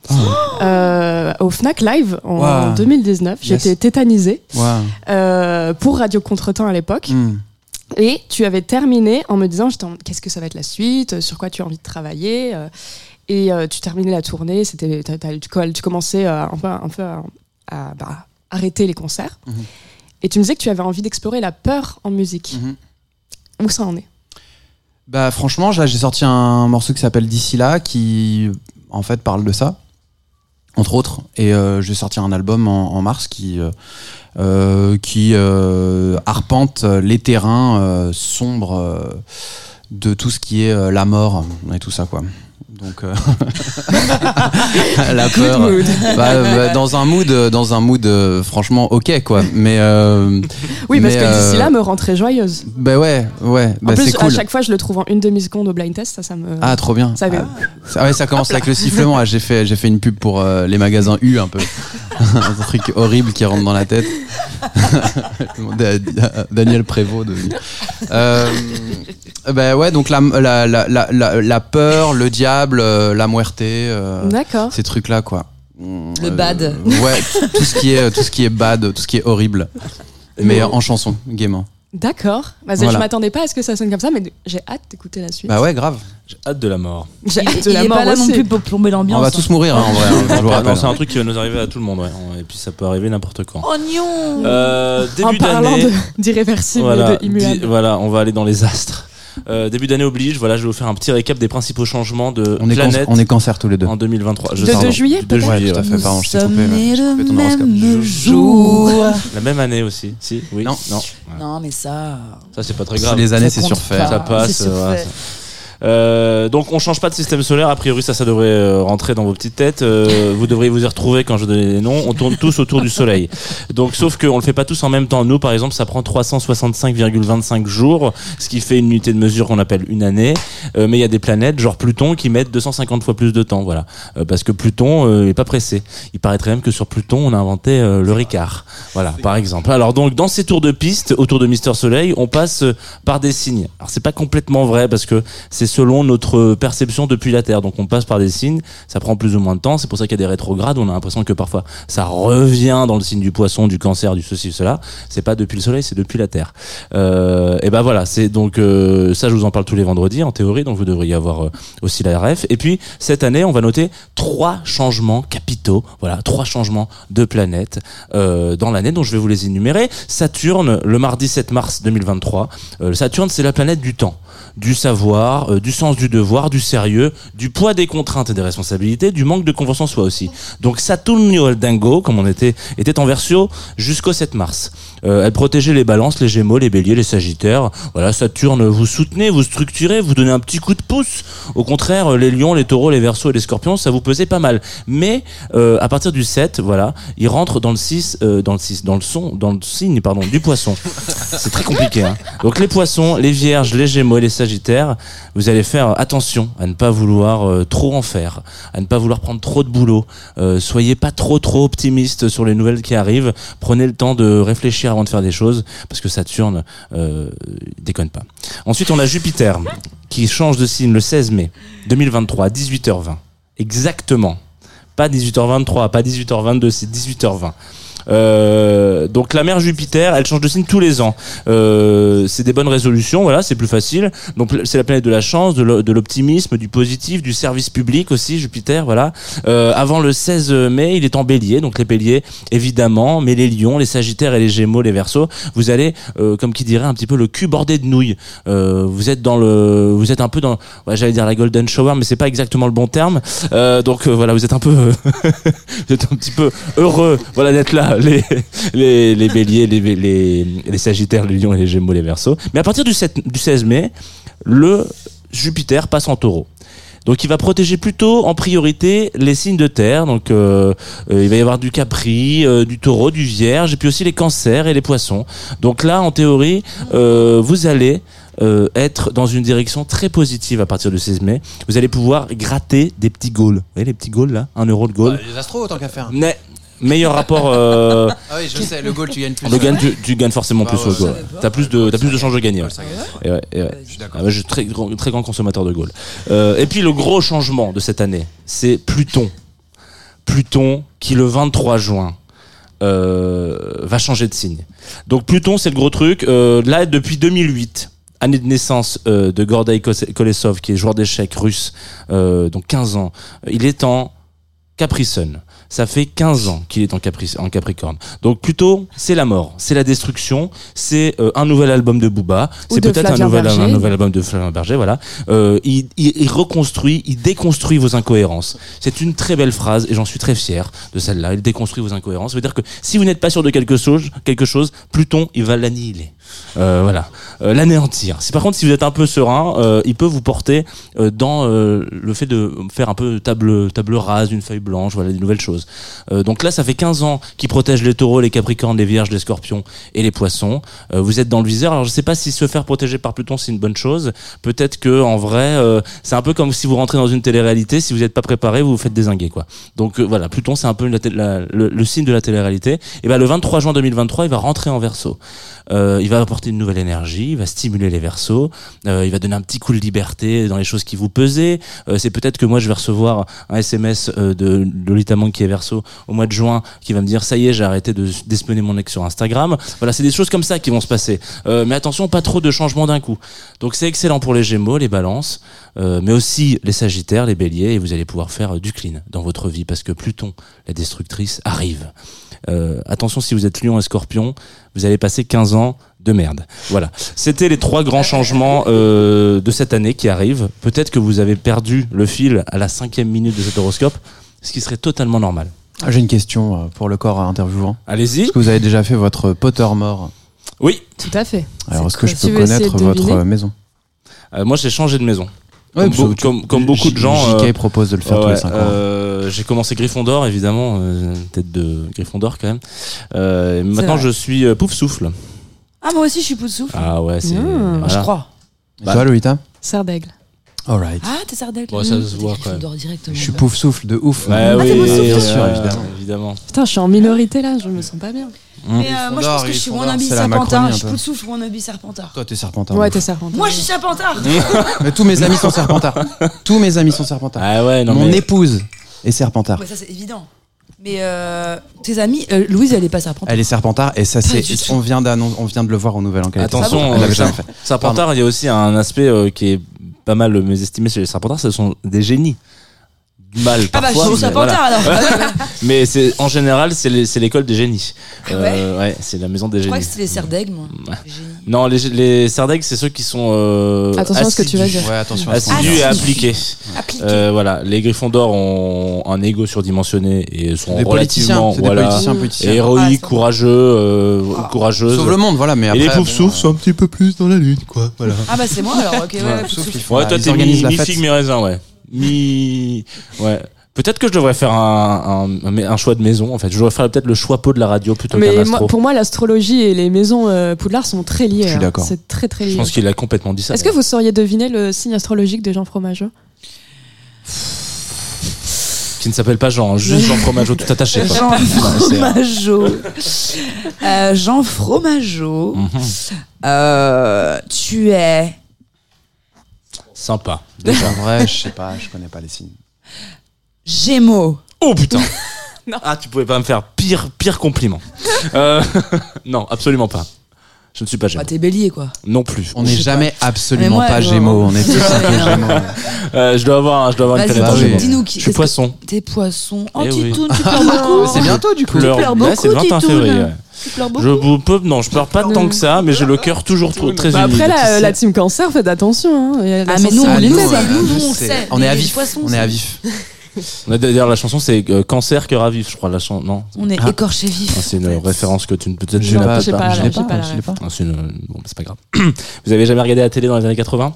euh, au Fnac Live en Ah. Wow. 2019. Yes. J'étais tétanisée Wow. euh, pour Radio Contretemps à l'époque. Hmm. Et tu avais terminé en me disant qu'est-ce que ça va être la suite, sur quoi tu as envie de travailler. et tu terminais la tournée, c'était, tu, co- tu commençais un peu, un peu à, à, bah, arrêter les concerts. Mhm. Et tu me disais que tu avais envie d'explorer la peur en musique. Mhm. Où ça en est? Bah franchement, là j'ai sorti un morceau qui s'appelle D'ici là, qui en fait parle de ça, entre autres. Et euh, je vais un album en, mars qui euh, euh, qui euh, arpente les terrains sombres de tout ce qui est la mort et tout ça quoi. Donc euh, la peur. Bah, bah, dans un mood, dans un mood euh, franchement ok quoi. Mais euh, Oui, parce mais, que d'ici euh, là me rend très joyeuse. Bah ouais, ouais. Bah, en plus, cool. à chaque fois, je le trouve en une demi-seconde au blind test, ça, ça me. Ah, trop bien. Ça Ah, ah ouais, ça commence avec le sifflement. Ah, J'ai fait, j'ai fait une pub pour euh, les magasins U un peu. un truc horrible qui rentre dans la tête. Da- Da- Daniel Prévost de. Euh, bah ouais, donc la, la, la, la peur, le diable, euh, la muerte, euh, D'accord. ces trucs-là, quoi. Le Euh, bad. Ouais, tout ce qui est, tout ce qui est bad, tout ce qui est horrible. Mais en chanson, gaiement. D'accord. Bah, Voilà. Je m'attendais pas à ce que ça sonne comme ça, mais j'ai hâte d'écouter la suite. Bah ouais, grave. J'ai hâte de la mort. J'ai Il, hâte de il la est mort pas là non plus pour plomber l'ambiance. On va hein. tous mourir, hein, en vrai. hein, c'est un truc qui va nous arriver à tout le monde, ouais. Et puis ça peut arriver n'importe quand. Oh non Euh, En début parlant d'irréversible Voilà, et de immuable. di- voilà, on va aller dans les astres. Euh, début d'année oblige, voilà, je vais vous faire un petit récap des principaux changements de On est, planète on est cancer tous les deux. en 2023. Je De sais, 2 pardon. juillet, Du 2 peut-être juillet, tout à ouais. fait. Pardon, je t'ai coupé. ouais. coupé ton même jour. La même année aussi, si, oui. Non. non. Non, mais ça. Ça, c'est pas très grave. Les années, c'est compte surfait. pas. Ça passe. Euh, donc on change pas de système solaire. A priori, ça, ça devrait euh, rentrer dans vos petites têtes. Euh, vous devriez vous y retrouver quand je donne les noms. On tourne tous autour du Soleil. Donc, sauf qu'on le fait pas tous en même temps. Nous, par exemple, ça prend 365,25 jours, ce qui fait une unité de mesure qu'on appelle une année. Euh, mais il y a des planètes, genre Pluton, qui mettent 250 fois plus de temps. Voilà, Euh, parce que Pluton est pas pressé. Il paraîtrait même que sur Pluton, on a inventé le Ricard. Voilà, par exemple. Alors donc, dans ces tours de piste autour de Mister Soleil, on passe par des signes. Alors c'est pas complètement vrai parce que c'est selon notre perception depuis la Terre. Donc on passe par des signes, ça prend plus ou moins de temps. C'est pour ça qu'il y a des rétrogrades. On a l'impression que parfois ça revient dans le signe du poisson, du cancer, du ceci, cela. C'est pas depuis le Soleil, c'est depuis la Terre. Euh, et ben voilà, c'est donc euh, ça. Je vous en parle tous les vendredis en théorie, donc vous devriez avoir euh, aussi la RF. Et puis cette année, on va noter trois changements capitaux. Voilà, trois changements de planètes euh, dans l'année. Donc je vais vous les énumérer. Saturne, le mardi 7 mars 2023. Euh, Saturne, c'est la planète du temps du savoir, du sens du devoir, du sérieux, du poids des contraintes et des responsabilités, du manque de en soi aussi. Donc Saturnio el Dingo, comme on était, était en version jusqu'au 7 mars. Euh, elle protégeait les balances, les gémeaux, les béliers, les sagittaires. Voilà, Saturne, vous soutenez, vous structurez, vous donnez un petit coup de pouce. Au contraire, les lions, les taureaux, les versos et les scorpions, ça vous pesait pas mal. Mais euh, à partir du 7, voilà, il rentre dans le 6, euh, dans le 6, dans le son, dans le signe, pardon, du poisson. C'est très compliqué. Hein. Donc les poissons, les vierges, les gémeaux et les sagittaires, vous allez faire attention à ne pas vouloir trop en faire, à ne pas vouloir prendre trop de boulot. Soyez pas trop trop optimiste sur les nouvelles qui arrivent. Prenez le temps de réfléchir avant de faire des choses, parce que Saturne euh, déconne pas. Ensuite, on a Jupiter qui change de signe le 16 mai 2023 à 18h20. Exactement. Pas 18h23, pas 18h22, c'est 18h20. Euh, donc la mère Jupiter, elle change de signe tous les ans. Euh, c'est des bonnes résolutions, voilà, c'est plus facile. Donc c'est la planète de la chance, de l'o- de l'optimisme, du positif, du service public aussi, Jupiter, voilà. Euh, avant le 16 mai, il est en Bélier, donc les Béliers évidemment, mais les Lions, les Sagittaires et les Gémeaux, les Verseaux, vous allez, euh, comme qui dirait, un petit peu le cul bordé de nouilles. Euh, vous êtes dans le, vous êtes un peu dans, ouais, j'allais dire la golden shower, mais c'est pas exactement le bon terme. Donc voilà, vous êtes un peu, vous êtes un petit peu heureux, voilà, d'être là, les, les, les béliers, les, les, les sagittaires, les lions et les gémeaux, les versos. Mais à partir du, 7, du 16 mai, le Jupiter passe en taureau. Donc il va protéger plutôt en priorité les signes de terre. Donc euh, euh, il va y avoir du capri, euh, du taureau, du vierge, et puis aussi les cancers et les poissons. Donc là, en théorie, vous allez être dans une direction très positive à partir du 16 mai. Vous allez pouvoir gratter des petits goals. Vous voyez les petits goals là? Un euro de goal. les astros, autant qu'à faire. Mais meilleur rapport. Euh, Ah oui, je sais, le goal, tu gagnes plus. le gain, tu, tu gagnes forcément Bah plus ouais, au goal. T'as plus de, t'as plus de chances de gagner. ouais. Ça gagne. Et ouais, et ouais. Je suis d'accord. Ah ouais, je suis très grand, très grand consommateur de goal. Euh, et puis le gros changement de cette année, c'est Pluton. Pluton qui le 23 juin euh, va changer de signe. Donc Pluton, c'est le gros truc. Là, depuis 2008, année de naissance euh, de Kos- Kolesov, qui est joueur d'échecs russe, euh, donc 15 ans, il est en Capricorne. Ça fait 15 ans qu'il est en, Capri- en Capricorne. Donc plutôt, c'est la mort, c'est la destruction, c'est euh, un nouvel album de Booba, c'est peut-être nouvel, un nouvel album de Flavien Berger, voilà. Euh, il, il- il reconstruit, il déconstruit vos incohérences. C'est une très belle phrase et j'en suis très fier de celle-là. Il déconstruit vos incohérences. Ça veut dire que si vous n'êtes pas sûr de quelque chose, quelque chose, Pluton, il va l'annihiler. Euh, voilà, Euh, l'anéantir. Si par contre, si vous êtes un peu serein, euh, il peut vous porter dans le fait de faire un peu table table rase, une feuille blanche, voilà, des nouvelles choses. Donc là, ça fait 15 ans qu'il protège les taureaux, les capricornes, les vierges, les scorpions et les poissons. Vous êtes dans le viseur. Alors je sais pas si se faire protéger par Pluton c'est une bonne chose. Peut-être que en vrai, c'est un peu comme si vous rentrez dans une télé-réalité. Si vous n'êtes pas préparé, vous vous faites désinguer quoi. Donc voilà, Pluton c'est un peu le, le signe de la télé-réalité. Et ben le 23 juin 2023, il va rentrer en Verseau. Euh, il va apporter une nouvelle énergie, il va stimuler les versos, euh, il va donner un petit coup de liberté dans les choses qui vous pesaient. Euh, c'est peut-être que moi je vais recevoir un SMS de Lolita qui est verso au mois de juin qui va me dire ça y est j'ai arrêté de d'espionner mon ex sur Instagram. Voilà, c'est des choses comme ça qui vont se passer. Mais attention, pas trop de changements d'un coup. Donc c'est excellent pour les Gémeaux, les Balances, mais aussi les Sagittaires, les Béliers, et vous allez pouvoir faire du clean dans votre vie parce que Pluton, la destructrice, arrive. Euh, attention si vous êtes Lion et Scorpion, vous allez passer 15 ans de merde. Voilà. C'était les trois grands changements euh, de cette année qui arrivent. Peut-être que vous avez perdu le fil à la cinquième minute de cet horoscope, ce qui serait totalement normal. Ah, J'ai une question euh, pour le corps interviewant. Allez-y. Est-ce que vous avez déjà fait votre potter mort Oui. Tout à fait. Alors, est-ce que je peux connaître votre maison? Euh, moi, j'ai changé de maison. Ouais, Comme, beaucoup de gens. JK euh, propose de le faire tous les 5 ans. euh, j'ai commencé Gryffondor, évidemment, euh, tête de Gryffondor quand même. Euh, maintenant, vrai. je suis euh, Pouf Souffle. Ah, moi aussi, je suis pouce souffle. Ah ouais, c'est. Mmh. Je crois. Bah. toi, Lolita Serre d'aigle. Alright. Ah, t'es Sardaigle Bon, ça se voit, quand même. directement. Je suis pouf souffle de ouf. Ouais, Ah, oui, Souffle, bien sûr, évidemment. évidemment. Putain, je suis en minorité là, je me sens pas bien. Mais euh, moi, je pense que je suis wannabe Serpentard. Je suis peu. pouce souffle, wannabe Serpentard. Toi, t'es serpentard. Ouais, t'es serpentard. Moi, je suis Serpentard. Mais tous mes amis sont serpentards. Tous mes amis sont serpentards. Ah ouais, non Mon mais. épouse est serpentard. Ouais, ça, c'est évident. Mais euh, tes amis, euh, Louise, elle est pas Serpentard. Elle est serpentard et ça c'est on vient on vient de le voir au nouvel enquête. Attention, euh. Serpentard, il y a aussi un aspect euh, qui est pas mal mésestimé chez les Serpentards, ce sont des génies. Du mal Ah bah, je parfois. suis mais voilà. alors. Mais c'est en général, c'est les- c'est l'école des génies. Ah Euh, ouais, c'est la maison des Je crois génies. que c'était les d'aigle, moi. Ouais. Non, les, les Serdeg, c'est ceux qui sont euh, Attention à ce que tu vas dire. Ouais, attention à Assidus et appliqués. Appliqué. Euh, voilà, les Gryffondors ont un ego surdimensionné et sont Des relativement c'est des voilà, politiciens politiciens. héroïques, Ah, c'est courageux, euh, Ah. courageuses. Sauve le monde, voilà, mais et après. les poufs bon, sont un petit peu plus dans la lune, quoi. Voilà. Ah bah c'est moi alors, ok, ouais, Ouais, ouais, Ouais, toi t'es mi, organisent la mi fête. figue mi raisin, ouais. Mi, ouais. Peut-être que je devrais faire un, un, un choix de maison. En fait, je devrais faire peut-être le choix pot de la radio plutôt qu'un astro. moi, pour moi, l'astrologie et les maisons euh, Poudlard sont très liées. Je suis hein. d'accord. C'est très très je lié. pense qu'il a complètement dit ça. Est-ce que vous sauriez deviner le signe astrologique de Jean Fromageau? Qui ne s'appelle pas Jean, juste Jean Fromageau tout attaché. quoi. Jean Fromageau. Euh, Jean Fromageau. Mhm. Euh, tu es Sympa. Déjà, en vrai, je sais pas, je connais pas les signes. Gémeaux. Oh putain Ah, tu pouvais pas me faire pire, pire compliment. Euh, non, absolument pas. Je ne suis pas Bah, Gémeaux. t'es bélier quoi. non plus. On n'est jamais absolument moi, pas genre- gémeaux, on est tous un peu gémeaux. Euh, je dois avoir, je dois avoir une Vas-y, planète en dis- Gémeaux. dis-nous qui. Je suis poisson. T'es poisson. Oh, Eh oui. Tu pleures beaucoup. C'est bientôt du coup. Pleure- pleures Ouais, c'est le beaucoup, 21 Titoun. février. ouais. Tu pleures beaucoup. Je vous peux, non, je pleure pas tant que ça, mais j'ai le cœur toujours trop, très Bah, humide. Après, tu la, sais. la team cancer, faites attention. hein. Il y a la Ah, mais nous, on sensibilité. nous, on sais. sait. On est à Les vif. poissons, On est à vif. On a D'ailleurs, la chanson, c'est euh, Cancer, cœur à vif, je crois. La chanson, non? On est Ah. écorché vif. Ah, C'est une référence que tu ne peut-être Je l'ai pas, peut-être je sais pas. pas, je l'ai pas, pas la je l'ai pas. Ah, c'est une- Bon, c'est pas grave. Vous avez jamais regardé la télé dans les années 80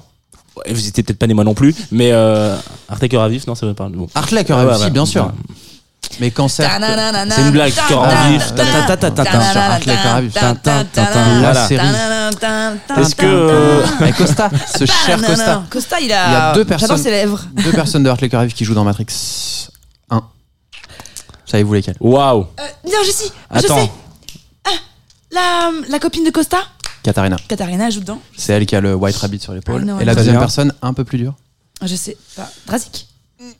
Ouais, Vous étiez peut-être pas né moi non plus, mais euh, Arte cœur à vif, non, ça veut pas. Bon. Hartley, Ah, ouais, si, ouais. bien sûr. Mais cancer. C'est une blague, ta. La Voilà. série. Est-ce que Avec Costa, ce cher Costa. Costa, il Il y a. deux J'adore personnes. ses lèvres. Deux personnes de Hartley, vif qui jouent dans Matrix 1. Savez-vous lesquelles? Waouh Euh, non, je sais. Je Attends. sais. Ah, la, copine de Costa, Katharina. Katharina, joue dedans. C'est elle qui a le White Rabbit sur l'épaule. Know, Et la deuxième personne, un peu plus dure. Je sais pas. Drazik.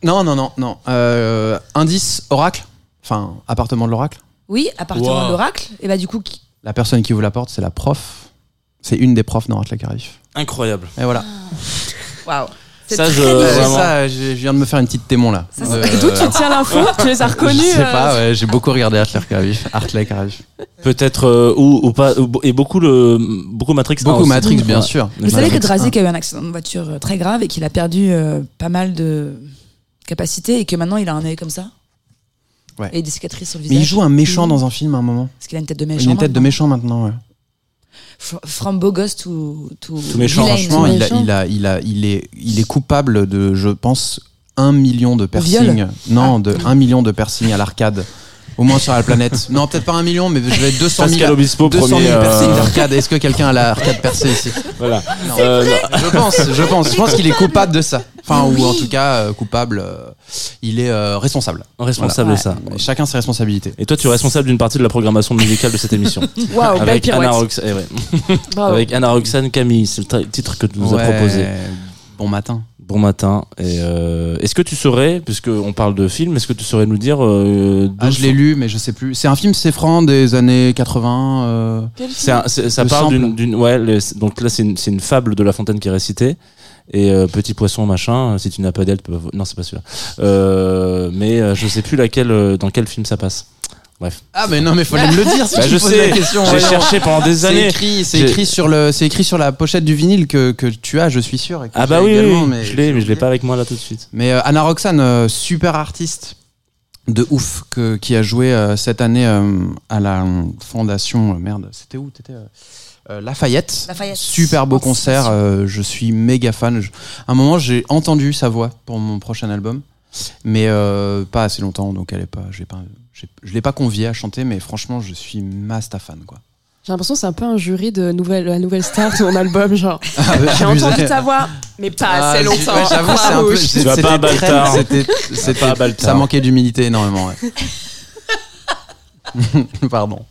Non, non, non, non. Euh, indice, oracle. Enfin, appartement de l'oracle. Oui, appartement Wow. de l'oracle. Et bah, du coup, qui- La personne qui vous la porte, c'est la prof. C'est une des profs dans à vif. Incroyable. Et voilà. waouh. C'est Ça, très je- vraiment. ça, je je viens de me faire une petite témoin là. Ça, c'est- Euh, d'où tu tiens l'info Tu les as reconnus Je sais euh, pas, ouais, j'ai beaucoup regardé. Hartley, cœur à vif. Peut-être euh, ou, ou pas ou- et beaucoup le beaucoup Matrix. Beaucoup aussi. Matrix, bien sûr. Vous savez que Matrix Drazik a eu un accident de voiture euh, très grave et qu'il a perdu euh, pas mal de capacités et que maintenant il a un œil comme ça. Ouais. Et des cicatrices sur le Mais visage. il joue un méchant dans un film à un moment. Parce qu'il a une tête de Il a méchant. une tête de méchant maintenant, ouais. Fr- From beau gosse to, to, Tout méchant, vilain. Franchement, il, a, méchant. il, a, il, a, il, est, il est coupable de, je pense, un million de viol piercings. Non, de un million de piercings à l'arcade. Au moins sur la planète. Non, peut-être pas un million, mais je vais être 200 000. Pascal Obispo, 200 000 premier. euh, piercings d'arcade. Est-ce que quelqu'un a l'arcade percée ici? Voilà. Non. Euh, non. Je pense, je pense. Je pense qu'il est coupable de ça. Enfin, Oui. ou en tout cas, euh, coupable. euh, il est euh, responsable. responsable Voilà. de ça. Chacun ses responsabilités. Et toi, tu es responsable d'une partie de la programmation musicale de cette émission. Waouh, avec, Anna. Rox- eh ouais. Avec Anna Roxane Camille, c'est le titre que tu nous as proposé. Bon matin. Bon matin. Et euh, est-ce que tu saurais, puisque on parle de film, est-ce que tu saurais nous dire euh, Ah, je l'ai lu, mais je sais plus. C'est un film séfrant des années 80. euh, C'est un- c'est- ça Le part sample. d'une, d'une- ouais, donc là c'est une, c'est une fable de La Fontaine qui est récitée. Et euh, petit poisson machin, euh, si tu n'as pas d'aile, tu peux- non c'est pas celui-là. Euh, mais euh, je sais plus laquelle, euh, dans quel film ça passe. Bref. Ah mais non mais fallait me le dire. Si bah, je sais. J'ai cherché pendant des années. C'est écrit, écrit, sur le, c'est écrit sur la pochette du vinyle que, que tu as, je suis sûr. Ah bah oui, je l'ai, mais je l'ai pas avec moi là tout de suite. Mais euh, Anna Roxane, euh, super artiste de ouf que, qui a joué euh, cette année à la fondation merde. C'était où? T'étais Lafayette. Super beau oh, concert. je suis méga fan. À un moment, j'ai entendu sa voix pour mon prochain album, mais pas assez longtemps, donc elle est pas. J'ai pas je ne l'ai pas convié à chanter, mais franchement, je suis masta fan, quoi. J'ai l'impression que c'est un peu un jury de nouvelle, la nouvelle star de mon album, genre. Ah, j'ai entendu ta voix, mais pas ah, longtemps. Ouais, J'avoue, c'est un peu. Vas pas à Baltar. Ça manquait d'humilité énormément. Pardon.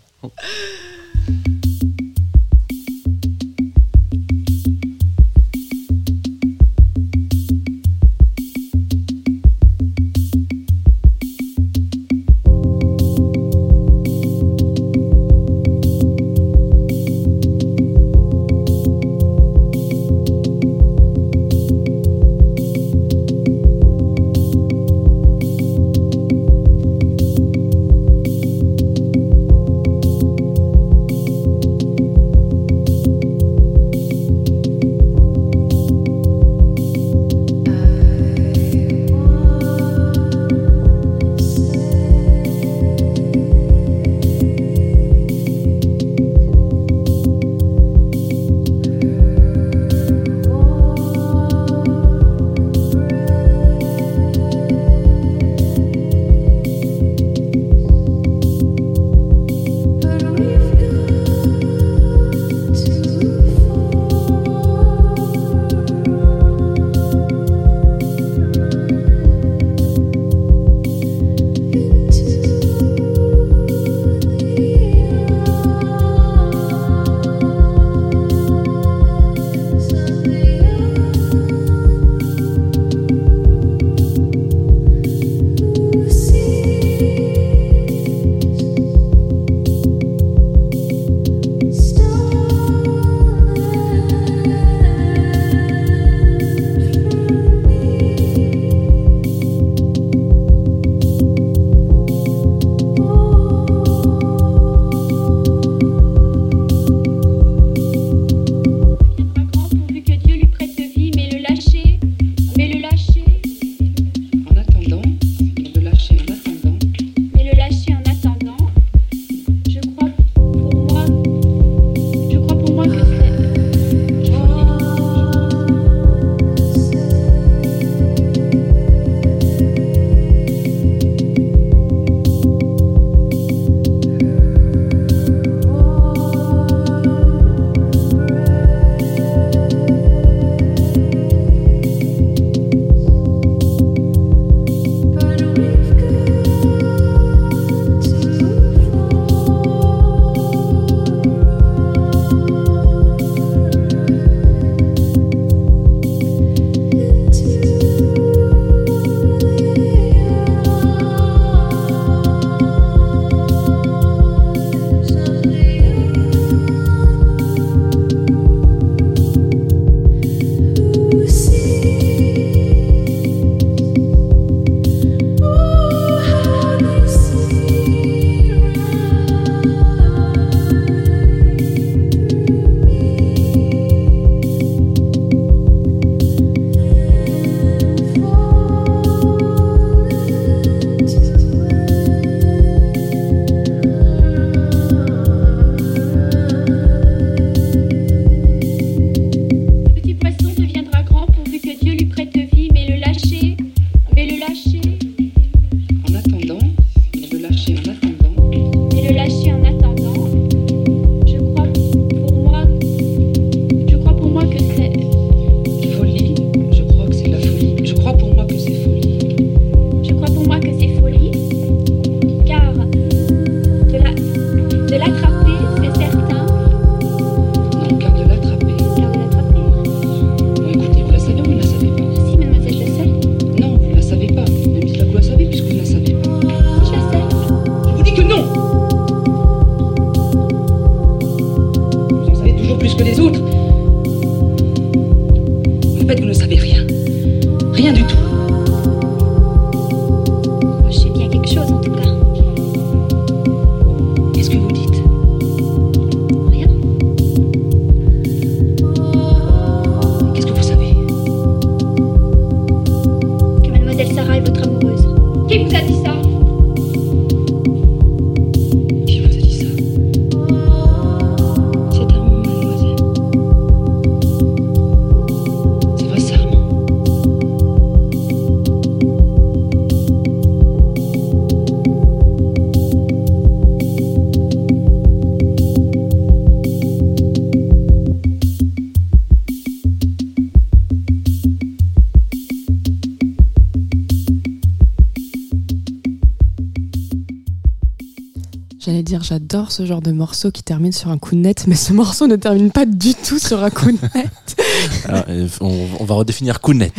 Dire, j'adore ce genre de morceau qui termine sur un coup de net, mais ce morceau ne termine pas du tout sur un coup de net. Alors, euh, on, on va redéfinir Kounet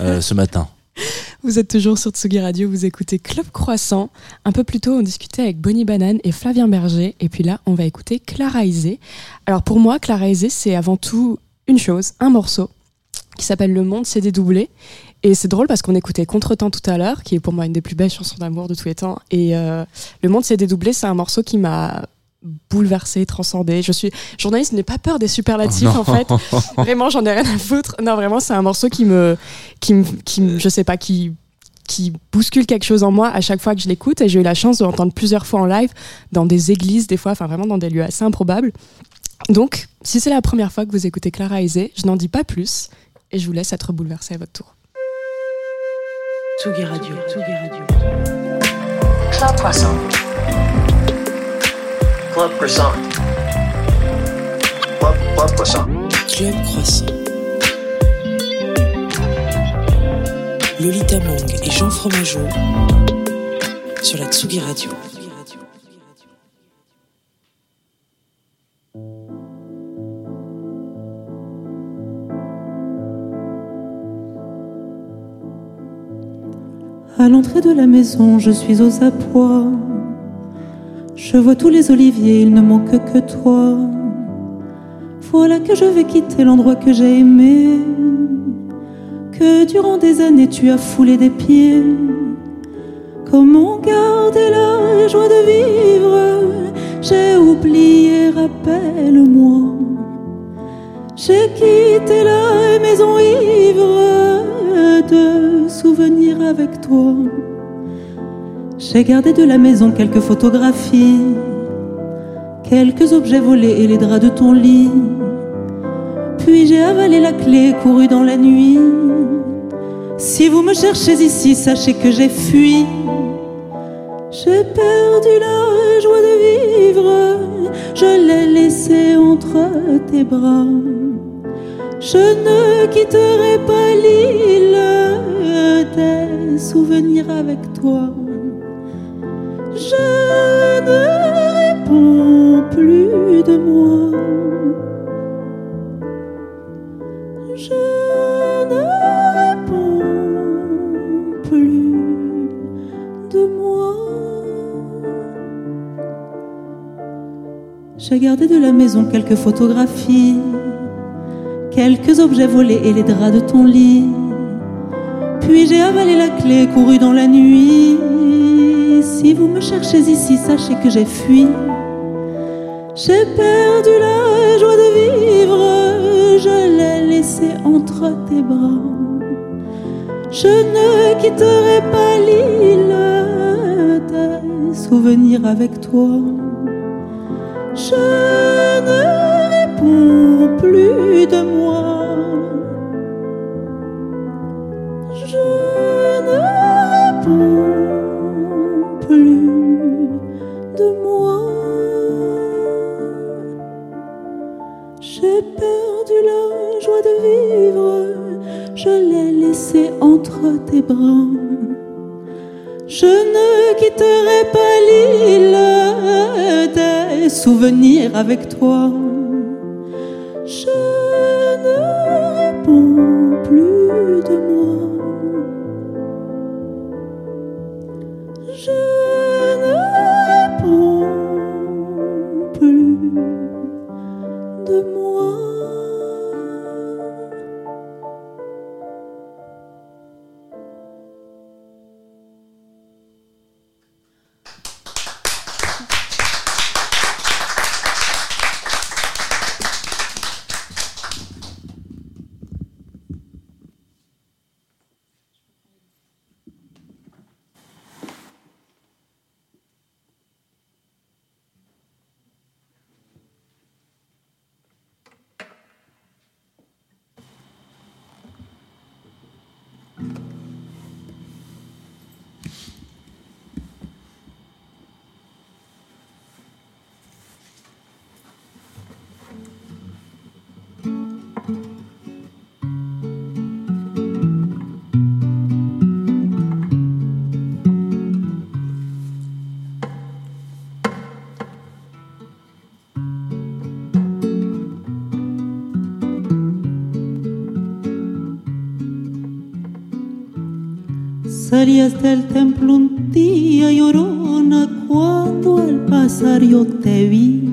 euh, ce matin. Vous êtes toujours sur Tsugi Radio, vous écoutez Club Croissant. Un peu plus tôt, on discutait avec Bonnie Banane et Flavien Berger, et puis là, on va écouter Clara Isé. Alors pour moi, Clara Isé, c'est avant tout une chose, un morceau qui s'appelle Le Monde s'est dédoublé. Et c'est drôle parce qu'on écoutait Contretemps tout à l'heure, qui est pour moi une des plus belles chansons d'amour de tous les temps. Et euh, Le Monde s'est dédoublé, c'est un morceau qui m'a bouleversée, transcendée. Je suis journaliste, n'ai pas peur des superlatifs Oh en fait. Vraiment, j'en ai rien à foutre. Non, vraiment, c'est un morceau qui me, qui me, qui me- je sais pas, qui qui bouscule quelque chose en moi à chaque fois que je l'écoute et j'ai eu la chance de l'entendre plusieurs fois en live dans des églises des fois enfin vraiment dans des lieux assez improbables donc si c'est la première fois que vous écoutez Clara Isé je n'en dis pas plus et je vous laisse être bouleversé à votre tour Tsugi Radio. Tsugi Radio. Club Croissant. Club Croissant. Club, Club Croissant. Club Croissant. Lolita Mang et Jean Fromageau sur la Tsugi Radio. À l'entrée de la maison, je suis aux abois. Je vois tous les oliviers, il ne manque que toi. Voilà que je vais quitter l'endroit que j'ai aimé, que durant des années tu as foulé des pieds. Comment garder la joie de vivre? J'ai oublié, rappelle-moi. J'ai quitté la maison ivre de souvenirs avec toi. J'ai gardé de la maison quelques photographies, quelques objets volés et les draps de ton lit. Puis j'ai avalé la clé, couru dans la nuit. Si vous me cherchez ici, sachez que j'ai fui. J'ai perdu la joie de vivre, je l'ai laissée entre tes bras. Je ne quitterai pas l'île des souvenirs avec toi. Je ne réponds plus de moi. Je ne réponds plus de moi. J'ai gardé de la maison quelques photographies, quelques objets volés et les draps de ton lit. Puis j'ai avalé la clé, couru dans la nuit. Si vous me cherchez ici, sachez que j'ai fui. J'ai perdu la joie de vivre, je l'ai laissée entre tes bras. Je ne quitterai pas l'île des souvenirs avec toi. Je ne plus de moi. Je ne réponds plus de moi. J'ai perdu la joie de vivre, je l'ai laissée entre tes bras. Je ne quitterai pas l'île des souvenirs avec toi. De. Salías del templo un día llorona cuando al pasar yo te vi.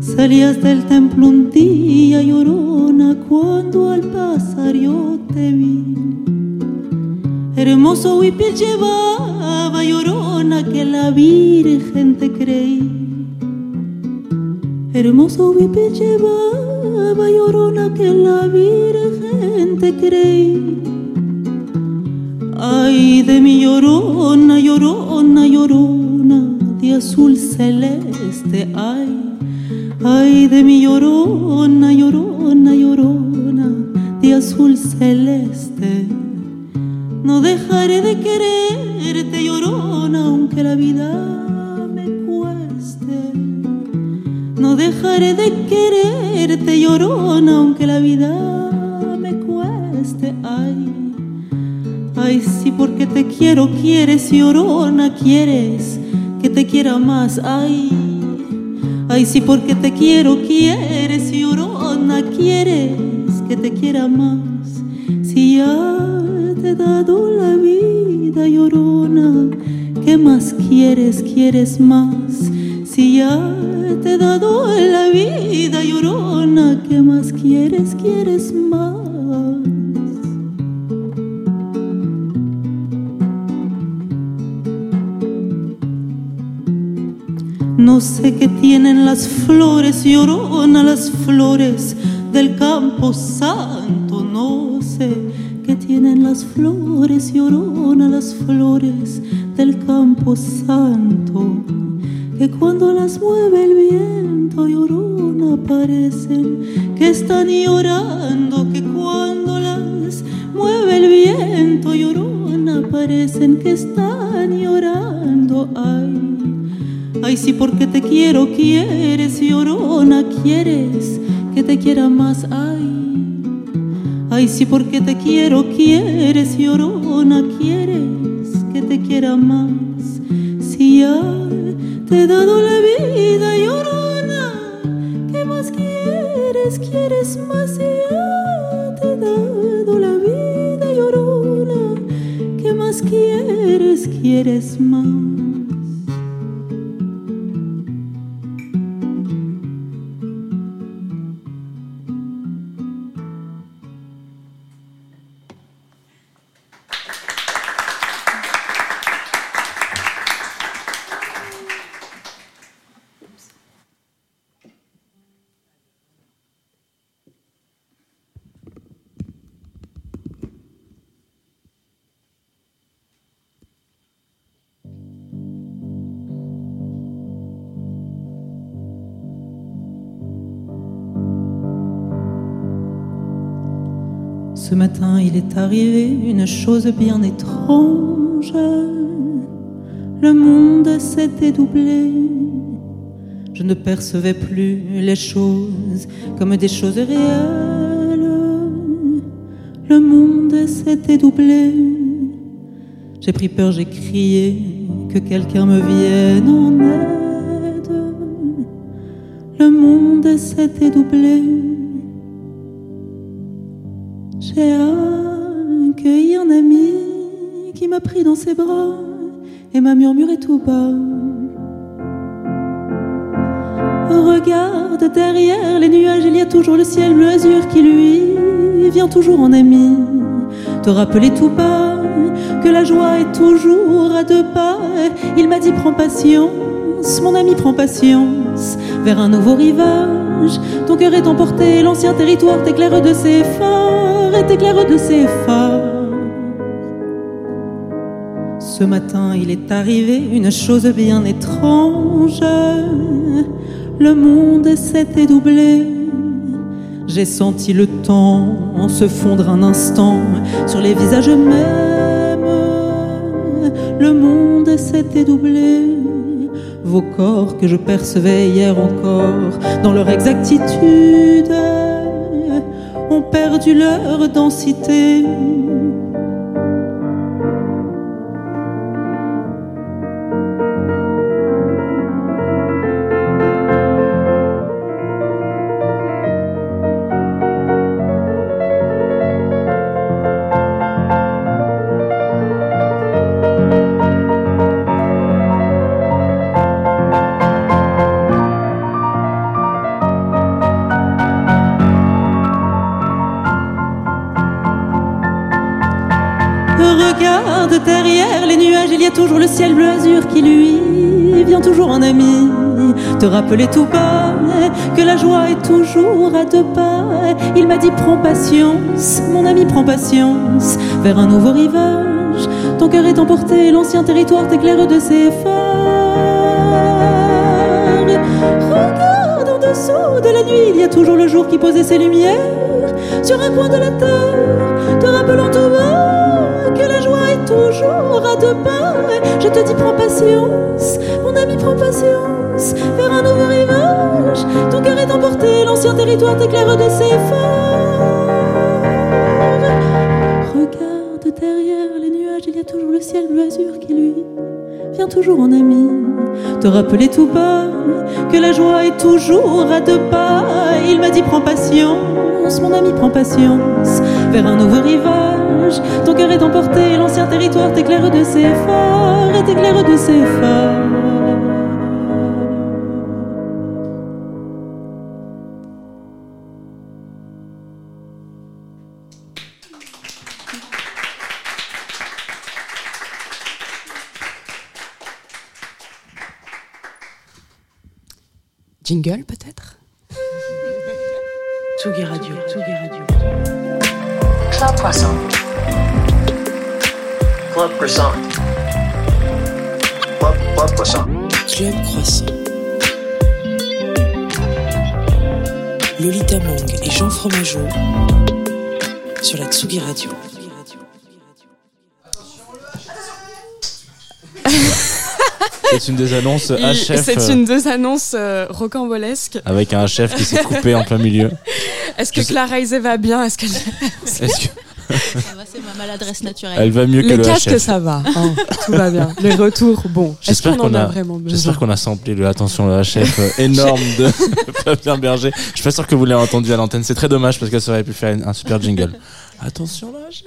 Salías del templo un día llorona cuando al pasar yo te vi. Hermoso huipil llevaba llorona que la Virgen te creí. Hermoso huipil llevaba llorona que la Virgen te creí. Ay de mi llorona, llorona, llorona de azul celeste, ay. Ay de mi llorona, llorona, llorona de azul celeste. No dejaré quieres, llorona, quieres que te quiera más. Ay, ay, sí, porque te quiero, quieres, llorona, quieres que te quiera más. Si ya te he dado la vida, llorona, ¿qué más quieres, quieres más? Si ya te he dado No sé qué tienen las flores, llorona, las flores del campo santo, no sé qué tienen las flores, llorona, las flores del campo santo, que cuando las mueve el viento, llorona, parecen que están llorando, que cuando las mueve el viento, llorona, parecen que están llorando, ay. Ay, sí, porque te quiero, quieres, llorona, quieres que te quiera más, ay. Ay, sí, porque te quiero, quieres, llorona, quieres que te quiera más. Si ya te he dado la vida, llorona, ¿qué más quieres, quieres más? Si ya te he dado la vida, llorona, ¿qué más quieres, quieres más? Matin, il est arrivé une chose bien étrange. Le monde s'était doublé. Je ne percevais plus les choses comme des choses réelles. Le monde s'était doublé. J'ai pris peur, j'ai crié que quelqu'un me vienne en aide. Le monde s'était doublé. J'ai accueilli un ami qui m'a pris dans ses bras et m'a murmuré tout bas. Regarde derrière les nuages, il y a toujours le ciel bleu azur qui lui vient toujours en ami. Te rappeler tout bas que la joie est toujours à deux pas. Il m'a dit prends patience, mon ami prends patience vers un nouveau rivage. Ton cœur est emporté, l'ancien territoire t'éclaire de ses phares et t'éclaire de ses phares. Ce matin, il est arrivé une chose bien étrange. Le monde s'était doublé. J'ai senti le temps se fondre un instant sur les visages mêmes. Le monde s'était doublé. Vos corps que je percevais hier encore dans leur exactitude ont perdu leur densité. Qui lui vient toujours en ami. Te rappeler tout bas que la joie est toujours à deux pas. Il m'a dit prends patience, mon ami prends patience, vers un nouveau rivage. Ton cœur est emporté, l'ancien territoire t'éclaire de ses phares. Regarde en dessous de la nuit, il y a toujours le jour qui posait ses lumières sur un coin de la terre, toujours à deux pas. Je te dis prends patience, mon ami prends patience, vers un nouveau rivage. Ton cœur est emporté, l'ancien territoire t'éclaire de ses phares. Regarde derrière les nuages, il y a toujours le ciel bleu azur qui lui vient toujours en ami. Te rappeler tout bas que la joie est toujours à deux pas. Il m'a dit prends patience, mon ami prends patience, vers un nouveau rivage. Ton cœur est emporté, l'ancien territoire t'éclaire de ses phares et t'éclaire de ses phares. Jingle peut-être Tsugi Radio, Tsugi Radio. Club Croissant. Club Croissant. Club, Club Croissant. Club Croissant. Lolita Mang et Jean Fromageau sur la Tsugi Radio. C'est une des annonces HF. C'est euh, une des annonces euh, rocambolesques. Avec un chef qui s'est coupé en plein milieu. Est-ce que Clara Isé va bien? Est-ce qu'elle Est-ce que Ça va, c'est ma maladresse naturelle. elle va mieux que Les le casques, HF ça va. hein, tout va bien. Les retours, bon. J'espère qu'on a, a, vraiment besoin j'espère qu'on a samplé le attention le HF euh, énorme de Fabien Berger. Je suis pas sûr que vous l'ayez entendu à l'antenne. C'est très dommage parce que ça aurait pu faire un super jingle. Attention le HF.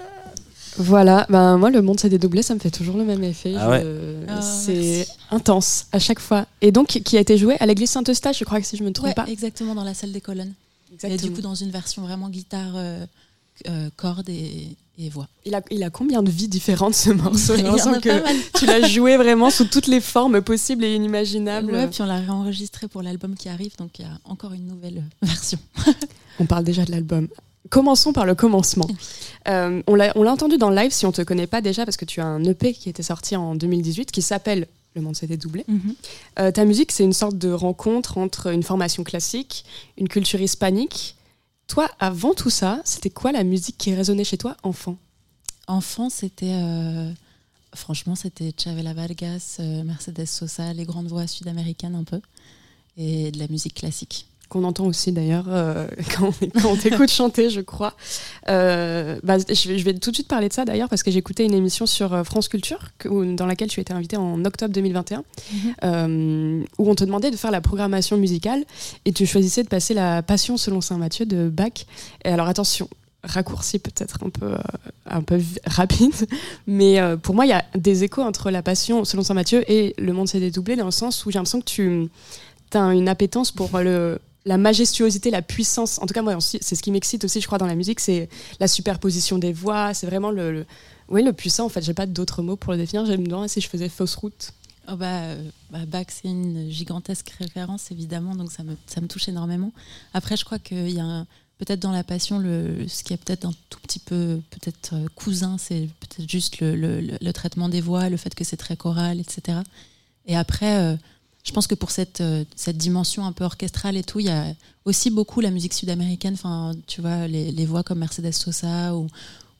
Voilà, ben moi le monde s'est dédoublé, ça me fait toujours le même effet. Ah ouais. Ah, c'est intense à chaque fois. Et donc qui a été joué à l'église Saint-Eustache, je crois que si je me trompe Ouais, pas. exactement dans la salle des colonnes. Et du Exactement. coup, dans une version vraiment guitare, euh, euh, cordes et, et voix. Il a, il a combien de vies différentes ce morceau J'ai l'impression que tu l'as joué vraiment sous toutes les formes possibles et inimaginables. Ouais, puis on l'a réenregistré pour l'album qui arrive, donc il y a encore une nouvelle euh, version. On parle déjà de l'album. Commençons par le commencement. Euh, on l'a entendu dans le live si on te connaît pas déjà parce que tu as un EP qui était sorti en 2018 qui s'appelle Le monde s'est dédoublé. Euh, ta musique, c'est une sorte de rencontre entre une formation classique, une culture hispanique. Toi, avant tout ça, c'était quoi la musique qui résonnait chez toi, enfant? Enfant, c'était. euh, franchement, c'était Chavela Vargas, euh, Mercedes Sosa, les grandes voix sud-américaines un peu. Et de la musique classique. Qu'on entend aussi d'ailleurs euh, quand, on- quand on t'écoute chanter, je crois. Euh, bah, je, vais, je vais tout de suite parler de ça d'ailleurs parce que j'ai écouté une émission sur euh, France Culture que- dans laquelle tu étais invité en octobre 2021 euh, où on te demandait de faire la programmation musicale et tu choisissais de passer la Passion selon Saint Matthieu de Bach. Et alors attention, raccourci peut-être un peu, euh, un peu rapide, mais euh, pour moi il y a des échos entre la Passion selon Saint Matthieu et Le Monde s'est dédoublé dans le sens où j'ai l'impression que tu as une appétence pour le la majestuosité, la puissance. En tout cas, moi, c'est ce qui m'excite aussi, je crois, dans la musique, c'est la superposition des voix. C'est vraiment le, oui, le puissant. En fait, j'ai pas d'autres mots pour le définir. J'aime bien si je faisais fausse route. Oh bah, euh, bah, Bach, c'est une gigantesque référence, évidemment, donc ça me, ça me touche énormément. Après, je crois qu'il y a peut-être dans la passion, le, ce qui est peut-être un tout petit peu peut-être euh, cousin, c'est peut-être juste le- le traitement des voix, le fait que c'est très choral, etc. Et après, euh, je pense que pour cette, euh, cette dimension un peu orchestrale et tout, il y a aussi beaucoup la musique sud-américaine, enfin, tu vois, les, les voix comme Mercedes Sosa ou,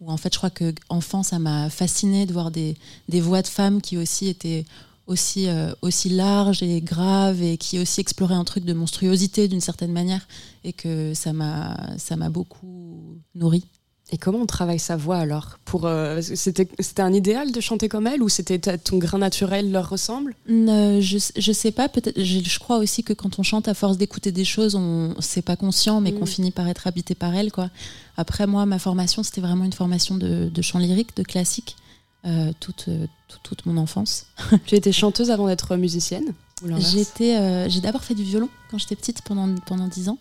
en fait, je crois que enfant, ça m'a fasciné de voir des, des voix de femmes qui aussi étaient aussi, euh, aussi larges et graves et qui aussi exploraient un truc de monstruosité d'une certaine manière et que ça m'a ça m'a beaucoup nourri. Et comment on travaille sa voix alors? Pour euh, c'était un idéal de chanter comme elle ou c'était ta- ton grain naturel leur ressemble? Ne- je, je sais pas, peut-être. Je, je crois aussi que quand on chante, à force d'écouter des choses, on c'est pas conscient, mais Mm. qu'on finit par être habité par elle, quoi. Après, moi, ma formation, c'était vraiment une formation de, de chant lyrique, de classique, euh, toute, euh, toute, toute mon enfance. Tu étais chanteuse avant d'être musicienne J'étais, euh, j'ai d'abord fait du violon quand j'étais petite pendant pendant dix ans,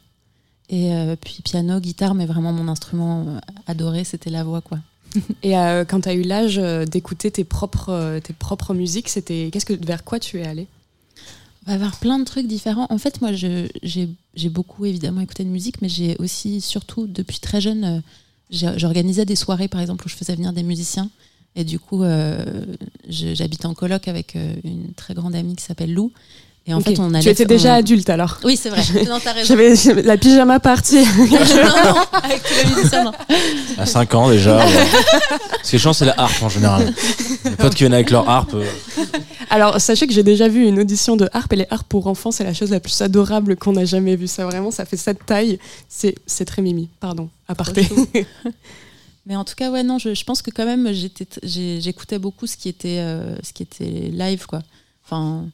et euh, puis piano, guitare, mais vraiment mon instrument euh, adoré, c'était la voix, quoi. Et euh, quand tu as eu l'âge d'écouter tes propres, tes propres musiques, c'était qu'est-ce que vers quoi tu es allé On va avoir plein de trucs différents. En fait, moi, j'ai beaucoup évidemment écouté de musique, mais j'ai aussi, surtout depuis très jeune, j'organisais des soirées, par exemple, où je faisais venir des musiciens. Et du coup, euh, j'habitais en coloc avec une très grande amie qui s'appelle Lou. Et en fait, on allait. tu étais déjà on- adulte alors. Oui, c'est vrai. Non, t'as raison. J'avais la pyjama partie. non, non, avec. À 5 ans déjà. ouais. Ce qui est chiant, c'est la harpe en général. Les potes qui viennent avec leur harpe. euh, Alors, sachez que j'ai déjà vu une audition de harpe et les harpes pour enfants, c'est la chose la plus adorable qu'on a jamais vue. Ça, vraiment, ça fait cette taille. C'est c'est très mimi. Pardon, aparté. Mais en tout cas, ouais, non, je, je pense que quand même, j'écoutais beaucoup ce qui était, euh, ce qui était live, quoi. Enfin,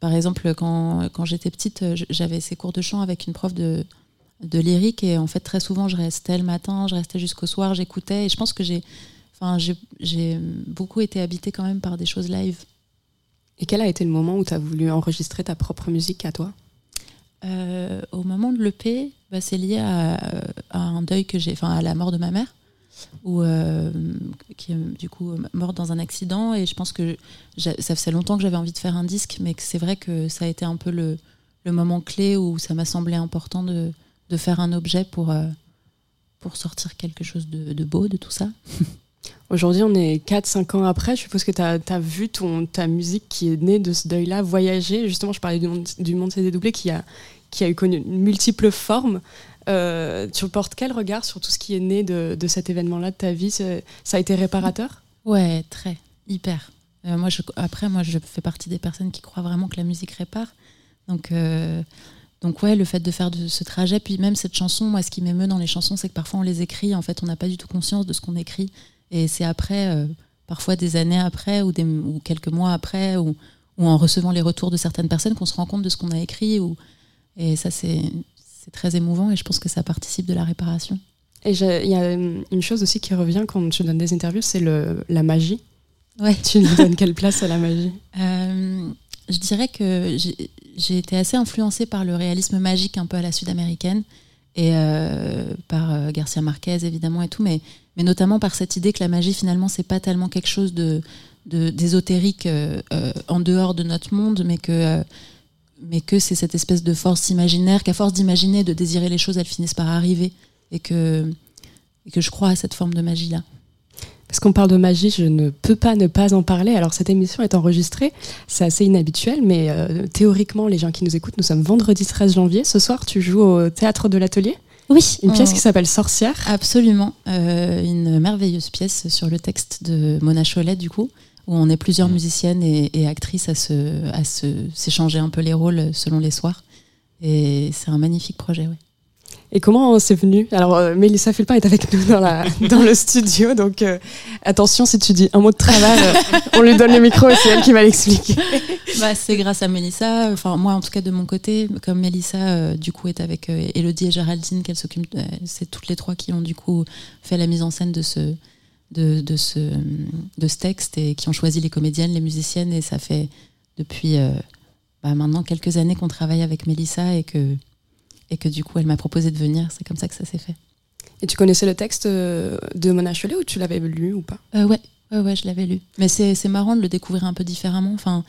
par exemple, quand, quand j'étais petite, j'avais ces cours de chant avec une prof de, de lyrique et en fait, très souvent, je restais le matin, je restais jusqu'au soir, j'écoutais. Et je pense que j'ai, enfin, j'ai, j'ai beaucoup été habitée quand même par des choses live. Et quel a été le moment où tu as voulu enregistrer ta propre musique à toi? Euh, au moment de l'EP, bah, c'est lié à, à un deuil que j'ai, enfin à la mort de ma mère, où, euh, qui est du coup morte dans un accident. Et je pense que ça faisait longtemps que j'avais envie de faire un disque, mais c'est vrai que ça a été un peu le, moment clé où ça m'a semblé important de, de faire un objet pour, euh, pour sortir quelque chose de, de beau de tout ça. Aujourd'hui, on est 4-5 ans après. Je suppose que tu as, vu ton, ta musique qui est née de ce deuil-là voyager. Justement, je parlais du monde, du monde CD doublé qui a, qui a eu connu multiples formes. Euh, tu portes quel regard sur tout ce qui est né de, cet événement-là de ta vie? Ça a été réparateur? Ouais, très, hyper. Euh, moi, après, moi, je fais partie des personnes qui croient vraiment que la musique répare. Donc, euh, donc ouais, le fait de faire ce trajet, puis même cette chanson, moi, ce qui m'émeut dans les chansons, c'est que parfois on les écrit, en fait, on n'a pas du tout conscience de ce qu'on écrit. Et c'est après, euh, parfois des années après, ou, quelques mois après, ou, en recevant les retours de certaines personnes, qu'on se rend compte de ce qu'on a écrit. Et ça, c'est c'est très émouvant, et je pense que ça participe de la réparation. Et il y a hum, une chose aussi qui revient quand tu donnes des interviews, c'est la magie. Ouais. Tu lui donnes quelle place à la magie Euh, je dirais que j'ai- été assez influencée par le réalisme magique un peu à la sud-américaine et euh, par euh, Garcia Marquez évidemment et tout, mais, mais notamment par cette idée que la magie finalement c'est pas tellement quelque chose de d'ésotérique euh, euh, en dehors de notre monde, mais que euh, mais que c'est cette espèce de force imaginaire qu'à force d'imaginer, de désirer les choses, elles finissent par arriver et que et que je crois à cette forme de magie là. Parce qu'on parle de magie, je ne peux pas ne pas en parler. Alors cette émission est enregistrée, c'est assez inhabituel, mais euh, théoriquement, les gens qui nous écoutent, nous sommes vendredi 13 janvier. Ce soir, tu joues au théâtre de l'atelier. Oui, Une pièce on- qui s'appelle Sorcière. Absolument, Euh, une merveilleuse pièce sur le texte de Mona Cholet du coup, où on est plusieurs musiciennes et, et actrices à se à se s'échanger un peu les rôles selon les soirs. Et c'est un magnifique projet, ouais. Et comment c'est venu? Alors, euh, Mélissa Fulpin est avec nous dans, la, dans le studio, donc euh, attention si tu dis un mot de travers, euh, on lui donne le micro et c'est elle qui va l'expliquer. Bah, c'est grâce à Mélissa, enfin moi en tout cas de mon côté, comme Mélissa euh, du coup est avec euh, Elodie et Géraldine, qu'elle s'occupe, euh, c'est toutes les trois qui ont du coup fait la mise en scène de ce, de, de ce, de ce texte et qui ont choisi les comédiennes, les musiciennes et ça fait depuis euh, bah, maintenant quelques années qu'on travaille avec Mélissa et que, et que du coup elle m'a proposé de venir, c'est comme ça que ça s'est fait. Et tu connaissais le texte euh, de Mona Chollet ou tu l'avais lu ou pas? Euh, ouais, ouais, ouais, je l'avais lu. Mais c'est marrant de le découvrir un peu différemment. Enfin,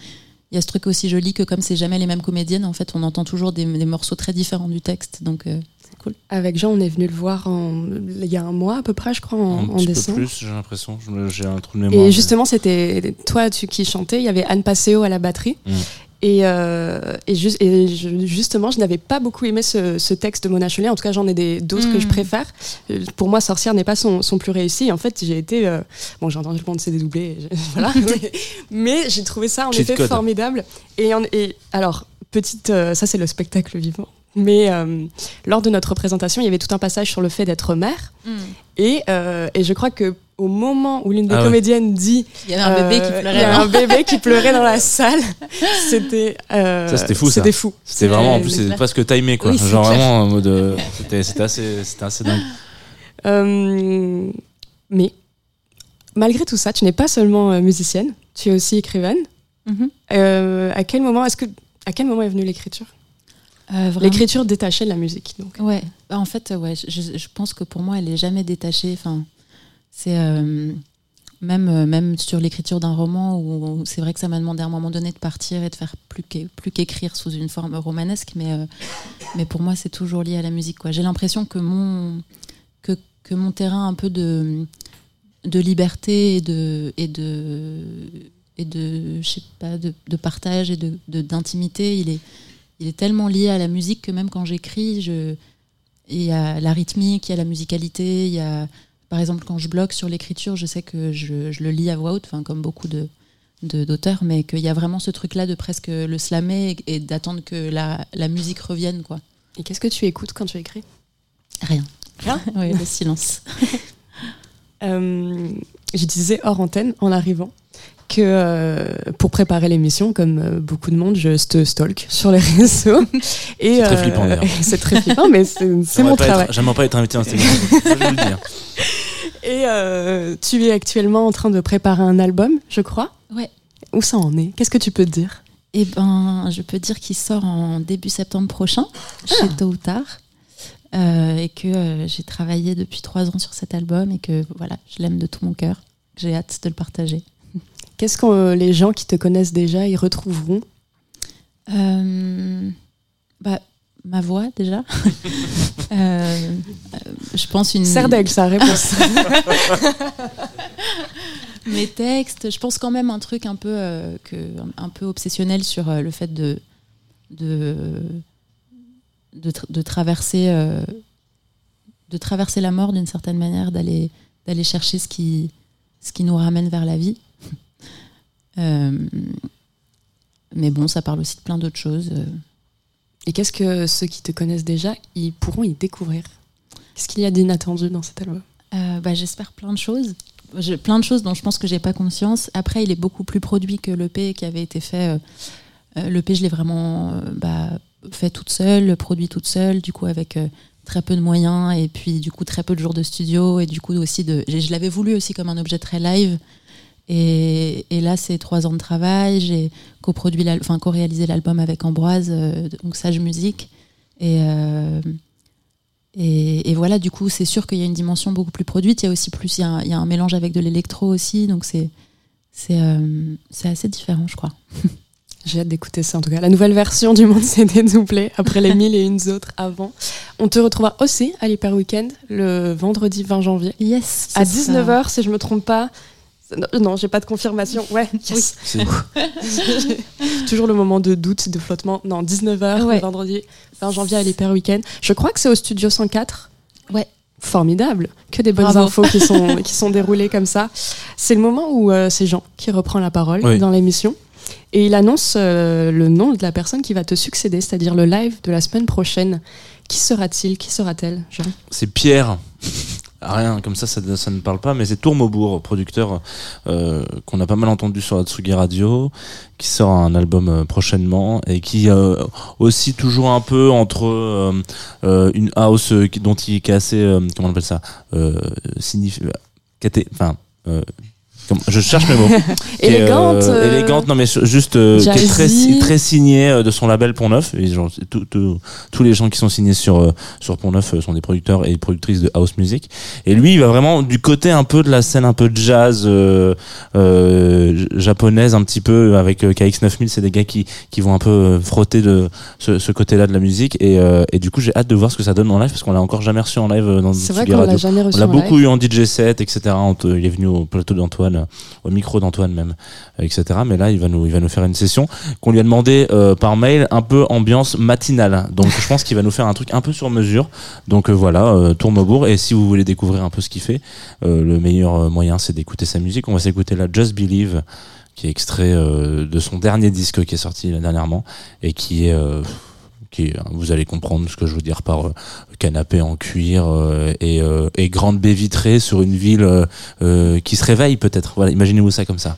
il y a ce truc aussi joli que comme c'est jamais les mêmes comédiennes, en fait, on entend toujours des, des morceaux très différents du texte. Donc, euh, cool. Avec Jean, on est venu le voir en- il y a un mois à peu près, je crois, en, Un en petit peu décembre. plus, j'ai l'impression. J'ai un trou de mémoire. Et justement, c'était toi tu, qui chantais, il y avait Anne Passeo à la batterie. Mm. Et, euh, et, ju- et je- justement, je n'avais pas beaucoup aimé ce, ce texte de Mona Chollet. En tout cas, j'en ai des- d'autres que je Mm. préfère. Euh, Pour moi, Sorcière n'est pas son, son plus réussi. En fait, j'ai été. euh, bon, j'ai entendu le monde c'est dédoublé. voilà. mais mais j'ai trouvé ça en Cheat effet code. formidable. Et, en- et alors, petite. euh, ça, c'est le spectacle vivant. Mais euh, lors de notre représentation, il y avait tout un passage sur le fait d'être mère. Et, euh, et je crois que au moment où l'une des Ah ouais. comédiennes dit Il y avait un bébé qui euh, pleurait. il y a un bébé qui pleurait dans la salle, c'était euh, Ça, c'était fou, ça. C'était fou. C'était vraiment, en plus, c'est presque timé, quoi. Oui, Genre clair. vraiment en mode. C'était c'était assez, c'était assez dingue. Euh, mais malgré tout ça, tu n'es pas seulement musicienne, tu es aussi écrivaine. Mhm. Euh, à quel moment est-ce que à quel moment est venue l'écriture? Euh. L'écriture détachée de la musique, donc. Ouais, Bah, en fait, ouais, je, je pense que pour moi, elle est jamais détachée. Enfin, c'est euh, même, euh, même sur l'écriture d'un roman où, où c'est vrai que ça m'a demandé à un moment donné de partir et de faire plus qu'é- plus qu'écrire sous une forme romanesque, mais, euh, mais pour moi c'est toujours lié à la musique. J'ai l'impression que mon, que, que mon terrain un peu de, de liberté et de, et de, et de, je sais pas, de, de partage et de, de- d'intimité, il est, il est tellement lié à la musique que même quand j'écris, je, il y a la rythmique, il y a la musicalité, il y a, par exemple, quand je bloque sur l'écriture, je sais que je, je le lis à voix haute, enfin, comme beaucoup de, de- d'auteurs, mais qu'il y a vraiment ce truc-là de presque le slammer et, et d'attendre que la, la musique revienne, quoi. Et qu'est-ce que tu écoutes quand tu écris? Rien. Rien? Oui, le silence. Euh, je disais hors antenne en arrivant que euh, pour préparer l'émission, comme euh, beaucoup de monde, je te stalk sur les réseaux. Et, C'est très flippant, d'ailleurs. C'est très flippant, mais c'est mon travail. J'aimerais pas être invité dans cette émission. je vais le dire. Et euh, tu es actuellement en train de préparer un album, je crois. Ouais. Où ça en est? Qu'est-ce que tu peux te dire? Eh ben, je peux dire qu'il sort en début septembre prochain, chez Tôt ou Tard. Euh, et que euh, j'ai travaillé depuis trois ans sur cet album et que voilà, je l'aime de tout mon cœur. J'ai hâte de le partager. Qu'est-ce que euh, les gens qui te connaissent déjà y retrouveront? Euh, bah, ma voix déjà. Euh, je pense une. Serdaigle, sa réponse. Mes textes, je pense quand même un truc un peu, euh, que, un peu obsessionnel sur le fait de, de, de, tra- de traverser, de traverser la mort d'une certaine manière, d'aller, d'aller chercher ce qui, ce qui nous ramène vers la vie. Euh, mais bon, ça parle aussi de plein d'autres choses. euh. Et qu'est-ce que ceux qui te connaissent déjà, ils pourront y découvrir? Qu'est-ce qu'il y a d'inattendu dans cet album? Euh, bah, J'espère plein de choses. Plein de choses dont je pense que j'ai pas conscience. Après, il est beaucoup plus produit que l'EP qui avait été fait. L'EP, je l'ai vraiment bah, fait toute seule, produit toute seule, du coup avec très peu de moyens et puis du coup très peu de jours de studio et du coup aussi de. Je l'avais voulu aussi comme un objet très live. Et, et là, c'est trois ans de travail. J'ai coproduit, enfin co-réalisé l'album avec Ambroise, euh, donc Sage Musique. Et, euh, et, et voilà, du coup, c'est sûr qu'il y a une dimension beaucoup plus produite. Il y a aussi plus, il y a un, il y a un mélange avec de l'électro aussi, donc c'est c'est euh, assez différent, je crois. J'ai hâte d'écouter ça en tout cas. La nouvelle version du Monde s'est dédoublée après les mille et une autres avant. On te retrouvera aussi à l'Hyper Weekend le vendredi 20 janvier. Yes. À c'est ça. 19h, si je me trompe pas. Non, non, j'ai pas de confirmation. Ouais, yes. C'est- Toujours le moment de doute, de flottement. Non, 19h, Ouais. le vendredi 20 janvier à l'Hyper Weekend. Je crois que c'est au studio 104. Ouais. Formidable. Que des bonnes Bravo. infos qui sont, qui sont déroulées comme ça. C'est le moment où euh, c'est Jean qui reprend la parole Oui. dans l'émission. Et il annonce euh, le nom de la personne qui va te succéder, c'est-à-dire le live de la semaine prochaine. Qui sera-t-il? Qui sera-t-elle, Jean? C'est Pierre. Rien, comme ça, ça, ne parle pas, mais c'est Tourmaubourg, producteur euh, qu'on a pas mal entendu sur la Tsugi Radio, qui sort un album euh, prochainement et qui euh, aussi toujours un peu entre euh, une house dont il est assez, comment on appelle ça, signif- enfin. Euh, je cherche mes mots. Est, Élégante, euh, élégante, non mais juste euh, qui est très, très signé euh, de son label Pont Neuf. Et genre, c'est tout- tout- tous les gens qui sont signés sur euh, sur Pont Neuf euh, sont des producteurs et productrices de house music. Et lui, il va vraiment du côté un peu de la scène un peu jazz euh, euh, japonaise, un petit peu avec euh, KX9000. C'est des gars qui qui vont un peu euh, frotter de ce, ce côté-là de la musique. Et, euh, et du coup, j'ai hâte de voir ce que ça donne en live parce qu'on l'a encore jamais reçu en live euh, dans C'est vrai qu'on l'a Radio. jamais reçu On l'a beaucoup live. eu en DJ set, etc. On te- Il est venu au plateau d'Antoine, au micro d'Antoine même, euh, etc. Mais là, il va nous, il va nous faire une session qu'on lui a demandé euh, par mail, un peu ambiance matinale. Donc, je pense qu'il va nous faire un truc un peu sur mesure. Donc euh, voilà, euh, Tourmaubourg. Et si vous voulez découvrir un peu ce qu'il fait, le meilleur moyen, c'est d'écouter sa musique. On va s'écouter la Just Believe, qui est extrait de son dernier disque qui est sorti là, dernièrement et qui est est- vous allez comprendre ce que je veux dire par euh, canapé en cuir euh, et, euh, et grande baie vitrée sur une ville qui se réveille peut-être. Imaginez-vous ça comme ça.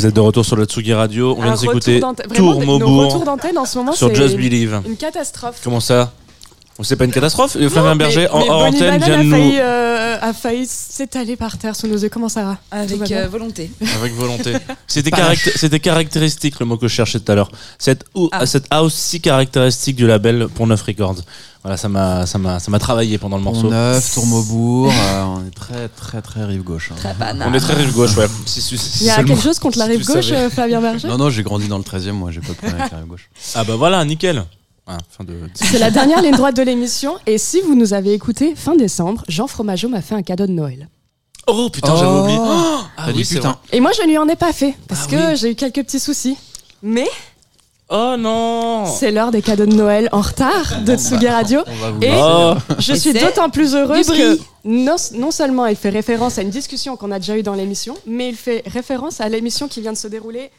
Vous êtes de retour sur le Tsugi Radio. On vient de s'écouter retour d'antenne- vraiment, Tour Maubourg en ce moment, sur Just Believe. une catastrophe. Comment ça? C'est pas une catastrophe? Et Flavien Berger, en hors antenne, vient de a nous. failli, euh, a failli s'étaler par terre sous nos yeux. Comment ça va? Avec euh, volonté. Avec volonté. C'était, Pas caracté- c'était caractéristique le mot que je cherchais tout à l'heure. Cette, ou- Ah. cette house si caractéristique du label pour 9 Records. Voilà, ça m'a, ça m'a, ça m'a travaillé pendant le morceau. Pont Neuf, Tourmaubourg, euh, on est très très très rive gauche. hein. Très banal. On est très rive gauche, ouais. Si- si- si Il y a seulement- quelque chose contre la si rive tu gauche, savais. euh, Flavien Berger Non, non, j'ai grandi dans le 13 e moi, j'ai pas de problème avec la rive gauche. Ah bah voilà, nickel. Ah, fin de... C'est la dernière ligne droite de l'émission. Et si vous nous avez écouté fin décembre, Jean Fromageau m'a fait un cadeau de Noël. Oh putain, j'avais Oh. oublié. Oh, ah T'as oui, dit c'est putain. Et moi, je ne lui en ai pas fait parce Ah que oui. j'ai eu quelques petits soucis. Mais Oh non c'est l'heure des cadeaux de Noël en retard de Tsugi Radio. Va vous Et. Oh je suis d'autant plus heureuse que non seulement il fait référence à une discussion qu'on a déjà eue dans l'émission, mais il fait référence à l'émission qui vient de se dérouler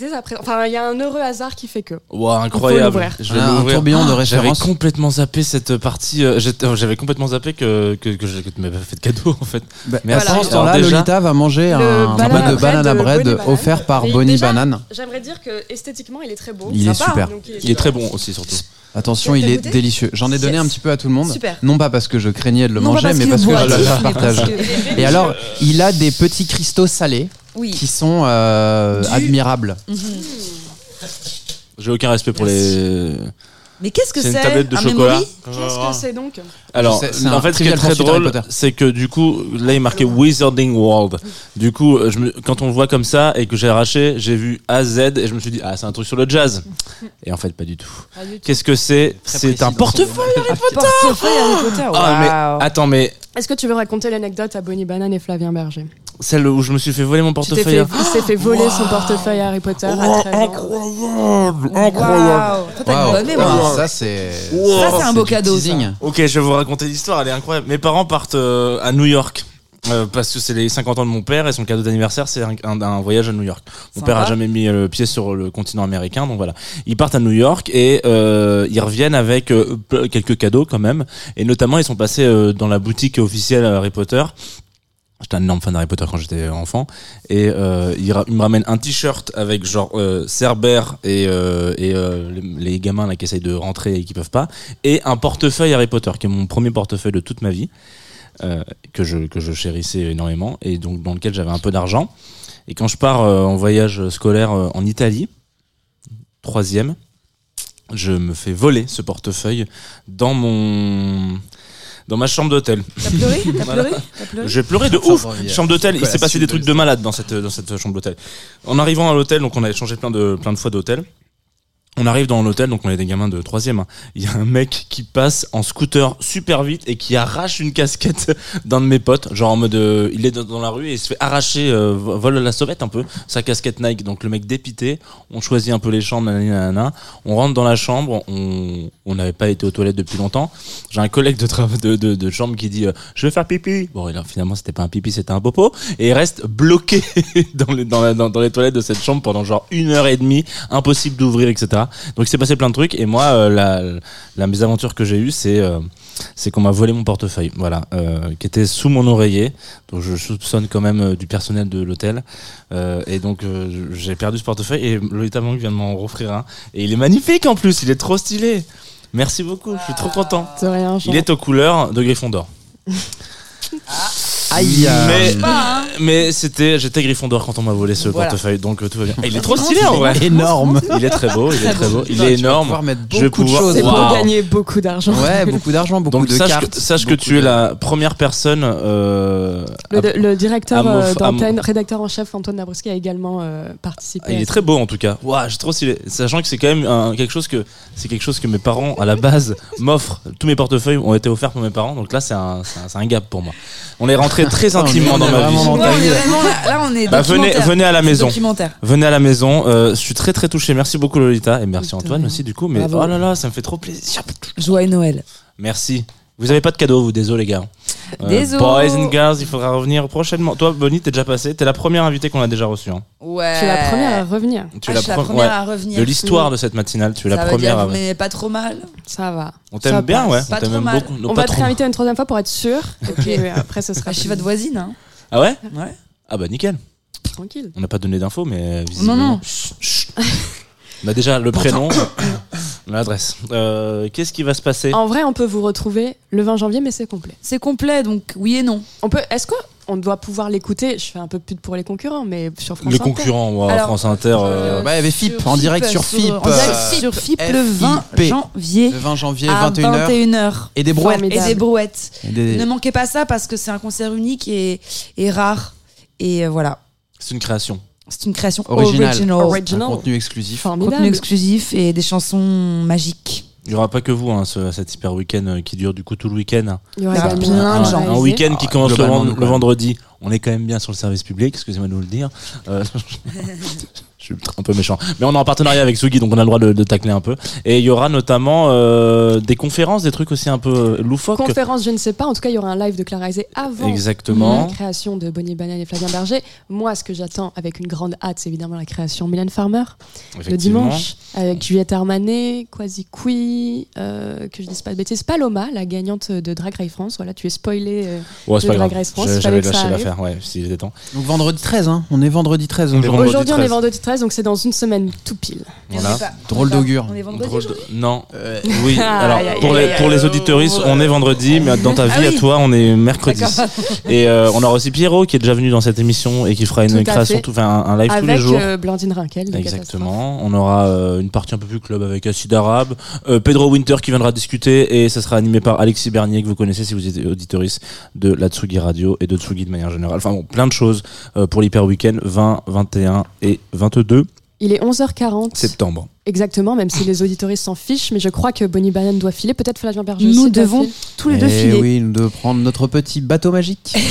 dès après. Enfin, il y a un heureux hasard qui fait que. Wow, incroyable. Je vais Ah, un tourbillon de Oh, J'avais références. complètement zappé cette partie. euh, euh, J'avais complètement zappé que, que, que, je- que tu m'avais fait de cadeau en fait. Bah, Merci. Pendant ce temps-là, déjà- Lolita va manger un banana bout de bread banana bread offert par Mais Bonnie déjà, Banane. J'aimerais dire que esthétiquement, il est très beau. Il est super. donc Il est très bon aussi surtout. Attention, il est délicieux. J'en ai donné Yes. un petit peu à tout le monde. Super. Non pas parce que je craignais de le Non, pas manger, parce mais que parce que je le partage. que- Et alors, il a des petits cristaux salés Oui. qui sont euh, Du- admirables. Mhm. J'ai aucun respect pour les. Mais qu'est-ce que C'est c'est une tablette de Un chocolat. memory Qu'est-ce que c'est donc? Alors, sais, en fait, ce qui est très drôle, c'est que du coup, là, il est marqué Wizarding World. Du coup, je me- quand on le voit comme ça et que j'ai arraché, j'ai vu A Z et je me suis dit, ah, c'est un truc sur le jazz. Et en fait, pas du tout. Qu'est-ce que c'est C'est un portefeuille Harry Potter. Portefeuille Harry Potter. Ah, mais waouh. attends, mais Est-ce que tu veux raconter l'anecdote à Bonnie Banane et Flavien Berger? Celle où je me suis fait voler mon Tu t'es portefeuille. fait, il s'est fait voler son portefeuille à Harry Potter à 13 ans. incroyable, Waouh. Toi, t'as une bonne mémoire. Ça, c'est. Ça, c'est un beau cadeau. ça. Ok, je vais vous raconter l'histoire, elle est incroyable. Mes parents partent euh, à New York. euh, parce que c'est les 50 ans de mon père et son cadeau d'anniversaire c'est un, un- un voyage à New York. Mon père a jamais mis euh, le pied sur le continent américain donc voilà. Ils partent à New York et euh, ils reviennent avec euh, quelques cadeaux quand même et notamment ils sont passés euh, dans la boutique officielle Harry Potter. J'étais un énorme fan d'Harry Potter quand j'étais enfant. Et euh, il, me ramène un t-shirt avec genre euh, et, euh, euh, les, gamins qui essayent de rentrer et qui peuvent pas. Et un portefeuille Harry Potter qui est mon premier portefeuille de toute ma vie que je que je chérissais énormément et donc dans lequel j'avais un peu d'argent. Et quand je pars en voyage scolaire en Italie troisième je me fais voler ce portefeuille dans mon dans ma chambre d'hôtel T'as pleuré T'as Voilà. pleuré T'as pleuré j'ai pleuré de Ça ouf. Chambre d'hôtel, il s'est passé des de trucs de malade dans cette dans cette chambre d'hôtel. En arrivant à l'hôtel, donc on avait changé plein de plein de fois d'hôtel. On arrive dans l'hôtel, donc on est des gamins de troisième. hein. Il y a un mec qui passe en scooter super vite et qui arrache une casquette d'un de mes potes, genre en mode, euh, il est dans, la rue et il se fait arracher, euh, vo- vole la sauvette un peu, sa casquette Nike. Donc le mec dépité, on choisit un peu les chambres, nanana. on rentre dans la chambre, on n'avait pas été aux toilettes depuis longtemps. J'ai un collègue de, chambre qui dit, euh, je vais faire pipi. Bon, et là, finalement c'était pas un pipi, c'était un popo et il reste bloqué dans les toilettes de cette chambre pendant genre une heure et demie, impossible d'ouvrir, etc. Donc il s'est passé plein de trucs et moi euh, la, la mésaventure que j'ai eue c'est euh, c'est qu'on m'a volé mon portefeuille, voilà, euh, qui était sous mon oreiller. Donc je soupçonne quand même euh, du personnel de l'hôtel Euh, et donc euh, j'ai perdu ce portefeuille et Lolita Monk vient de m'en offrir un et il est magnifique en plus, il est trop stylé. Merci beaucoup, je suis trop content. Rien. Il est aux couleurs de Gryffondor. Aïe. euh, Mais, hein. mais c'était, j'étais Gryffondor quand on m'a volé ce Voilà. portefeuille, donc euh, tout va bien. Et il est trop stylé en vrai. énorme. Il est très beau, il est très beau, il est énorme. pouvoir mettre Je vais beaucoup de pouvoir- choses. C'est pour Wow. gagner beaucoup d'argent. Ouais, beaucoup d'argent, beaucoup Donc de sache, cartes. que, sache que tu es la première personne euh, Le, à- le directeur euh, d'antenne, rédacteur en chef Antoine Dabrowski a également euh, participé. Ah, il est très beau en tout cas. Waouh, j'ai trop stylé. Sachant que c'est quand même un- quelque chose que c'est quelque chose que mes parents à la base m'offrent. Tous mes portefeuilles ont été offerts pour mes parents, donc là c'est un, c'est un, c'est un gap pour moi. On est rentré très intimement dans ma vie. Ouais, on est vraiment là, là, on est Bah, venez, documentaire. venez à la maison. Documentaire. Venez à la maison. Euh, je suis très très touché. Merci beaucoup Lolita et merci Antoine aussi du coup. Mais Bravo. oh là là, ça me fait trop plaisir. Joie et Noël. Merci. Vous avez pas de cadeau, vous, désolé les gars. Euh, Désolé. Boys and girls, il faudra revenir prochainement. Toi, Bonnie, t'es déjà passé. T'es la première invitée qu'on a déjà reçue. Hein. Ouais. Tu es la première à revenir. Tu Ah, es je suis la pre- première ouais. à revenir. De l'histoire de cette matinale, tu es Ça la veut première. dire, à- vous m'aimez pas trop mal. Ça va. On Ça t'aime bien, passe. ouais. Pas On t'aime trop même mal. beaucoup. Non, On pas va te trop. réinviter une troisième fois pour être sûr. Et puis, euh, après, ce sera. Ah, je suis votre voisine. Hein. Ah ouais? Ouais. Ah bah nickel. tranquille. On n'a pas donné d'infos, mais visiblement. Non, non. On a déjà le prénom, l'adresse. Euh, Qu'est-ce qui va se passer En vrai, on peut vous retrouver le 20 janvier, mais c'est complet. C'est complet, donc oui et non. On peut. Est-ce qu'on doit pouvoir l'écouter? Je fais un peu de pute pour les concurrents, mais sur France Les Inter. concurrents, moi, Alors, France Inter. euh, Bah, il y avait FIP, en direct sur FIP. En direct euh, sur FIP le 20 janvier Le 20 janvier, à 21h. 21h. Et des brouettes. Et des brouettes. Et des- Ne manquez pas ça parce que c'est un concert unique et, et rare. Et euh, voilà, C'est une création. C'est une création Original. original. Original. Un contenu exclusif. Formidable. Contenu exclusif et des chansons magiques. Il n'y aura pas que vous, hein, ce- cet hyper week-end euh, qui dure du coup tout le week-end. Il y aura également plein de un gens. Un réalisé. week-end qui commence le, vendredi. On est quand même bien sur le service public, excusez-moi de vous le dire. Euh, je suis un peu méchant. Mais on est en partenariat avec Sugi, donc on a le droit de, de tacler un peu. Et il y aura notamment euh, des conférences, des trucs aussi un peu euh, loufoques. Conférence, je ne sais pas. En tout cas, il y aura un live de Clara avant Exactement. la création de Bonnie Banane et Flavien Berger. Moi, ce que j'attends avec une grande hâte, c'est évidemment la création de Mylène Farmer le dimanche avec Juliette Armanet, Quasi Kui, euh, que je dise pas de bêtises, Paloma, la gagnante de Drag Race France. Voilà, tu es spoilé. euh, Ouais, c'est de pas Drag grave. Race France, J'avais lâché l'affaire, ouais, s'il était temps. Donc vendredi 13, hein. On est vendredi 13 On est aujourd'hui. on est 13. vendredi 13, donc c'est dans une semaine tout pile. Voilà. Drôle d'augure. On est vendredi. Drôle de- Non. Euh, Oui, alors pour les, pour les auditeuristes, on est vendredi, mais dans ta vie Ah oui. à toi, on est mercredi. Et euh, on aura aussi Pierrot qui est déjà venu dans cette émission et qui fera une Tout création, tout, enfin, un, un live tous les Avec jours. euh, Blandine Rinkel. Exactement. On aura euh, une partie un peu plus club avec Acid Arabe, euh, Pedro Winter qui viendra discuter et ça sera animé par Alexis Bernier que vous connaissez si vous êtes auditoriste de la Tsugi Radio et de Tsugi de manière générale. Enfin bon, plein de choses euh, pour l'Hyper Weekend 20, 21 et 22 Il est 11h40. septembre. Exactement, même si les auditoristes s'en fichent, mais je crois que Bonnie Banane doit filer. Peut-être Flavien Berger Nous aussi devons tous les deux Eh filer. oui, nous devons prendre notre petit bateau magique.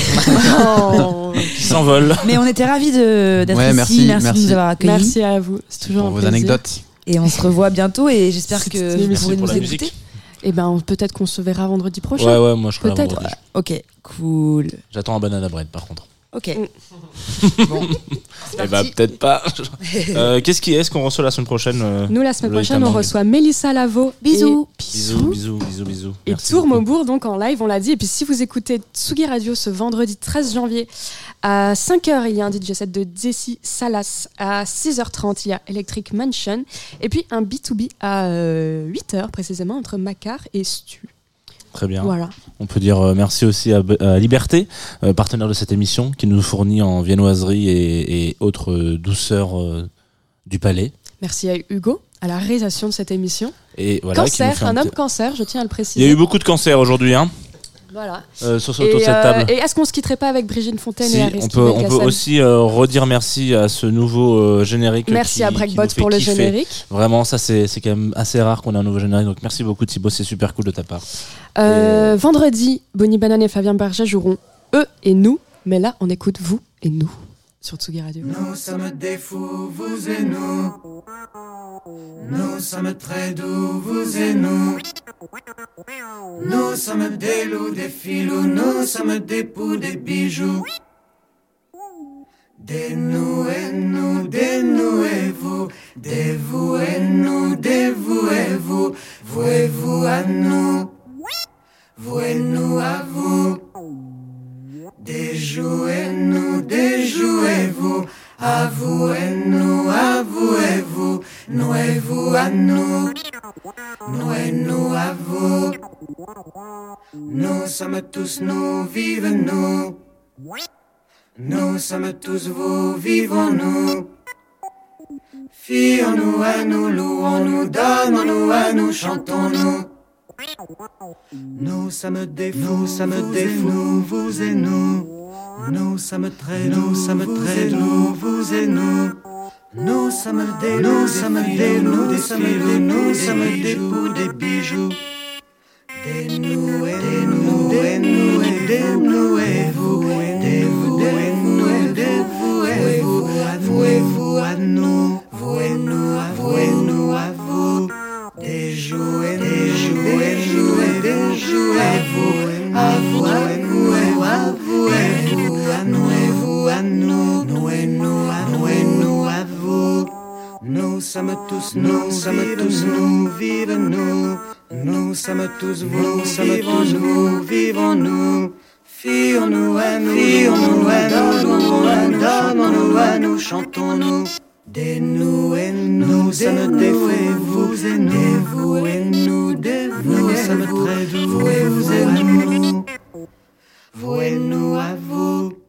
Oh. Qui s'envole. Mais on était ravis de- d'être Ouais, ici. merci, Merci, de merci. nous avoir accueillis. Merci à vous. C'est toujours Pour un vos plaisir. anecdotes. Et on se revoit bientôt et j'espère que vous pourrez pour nous écouter. musique. Et ben peut-être qu'on se verra vendredi prochain. Ouais, ouais, moi je serai là Peut-être. vendredi. Ok, cool. J'attends un banana bread par contre. Ok. Mm. bon. Eh bah peut-être pas. Euh, Qu'est-ce qui est-ce qu'on reçoit la semaine prochaine euh, Nous, la semaine prochaine, on reçoit Mélissa Lavo. Bisous. Et Bisous, bisous, bisous, bisous. Et Merci Tour beaucoup. Maubourg, donc en live, on l'a dit. Et puis si vous écoutez Tsugi Radio ce vendredi 13 janvier, à 5h, il y a un DJ set de Desi Salas. À 6h30, il y a Electric Mansion. Et puis un B2B à 8h précisément, entre Macar et Stu. Très bien. Voilà. On peut dire euh, merci aussi à, à Liberté, euh, partenaire de cette émission, qui nous fournit en viennoiserie et, et autres euh, douceurs euh, du palais. Merci à Hugo, à la réalisation de cette émission. Et voilà, cancer, un homme cancer, je tiens à le Il préciser. y a eu beaucoup de cancers aujourd'hui, hein, Voilà. euh, sur ce- autour de Et, cette euh, table. et est-ce qu'on se quitterait pas avec Brigitte Fontaine Si, et on Aristide peut, on peut aussi euh, redire merci à ce nouveau générique. Merci qui- à Breakbot pour le kiffer. générique. Vraiment, ça c'est quand même assez rare qu'on ait un nouveau générique. Donc merci beaucoup Thibaut, c'est super cool de ta part. Vendredi, Bonnie Banane et Fabien Berger joueront eux et nous, mais là on écoute vous et nous Nous sommes des fous, vous et nous. Nous sommes très doux, vous et nous. Nous sommes des loups, des filous, nous sommes des poux, des bijoux. Des nous et nous, des nous et vous, des vous et nous, des vous et vous, vous et vous à nous, vous et nous à vous. Des joues et nous, des joues et vous, à nous, à vous et vous, nous et vous à vous. Nous sommes tous nous, vive nous. Nous sommes tous vous, vivons-nous. Fions-nous à nous, louons-nous, donnons-nous à nous, chantons-nous. Nous sommes des fous, nous sommes des fous, vous et nous. Nous sommes très nous sommes très doux, vous et nous. Nous sommes des nous sommes des nous, des sommes des nous sommes des poux, des bijoux. Des nous et des nous, des nous et des nous et vous, des vous et nous et des vous et vous, vous et vous. à nous, vous et nous jouets, des jouets, vous, à nous, vous, à nous, nous et nous, à nous nous, vous. Nous sommes tous nous, nous sommes tous nous, vive nous. Nous sommes tous vous, nous sommes tous vous, vivons-nous. Fions-nous à nous, fions-nous à nous, donnons-nous à nous, chantons-nous. Dénouez-nous, ça ne défait vous et nous. Dévouez-nous, dévouez-vous, ça me très doux. Vouez-vous et nous. Vouez-nous à vous.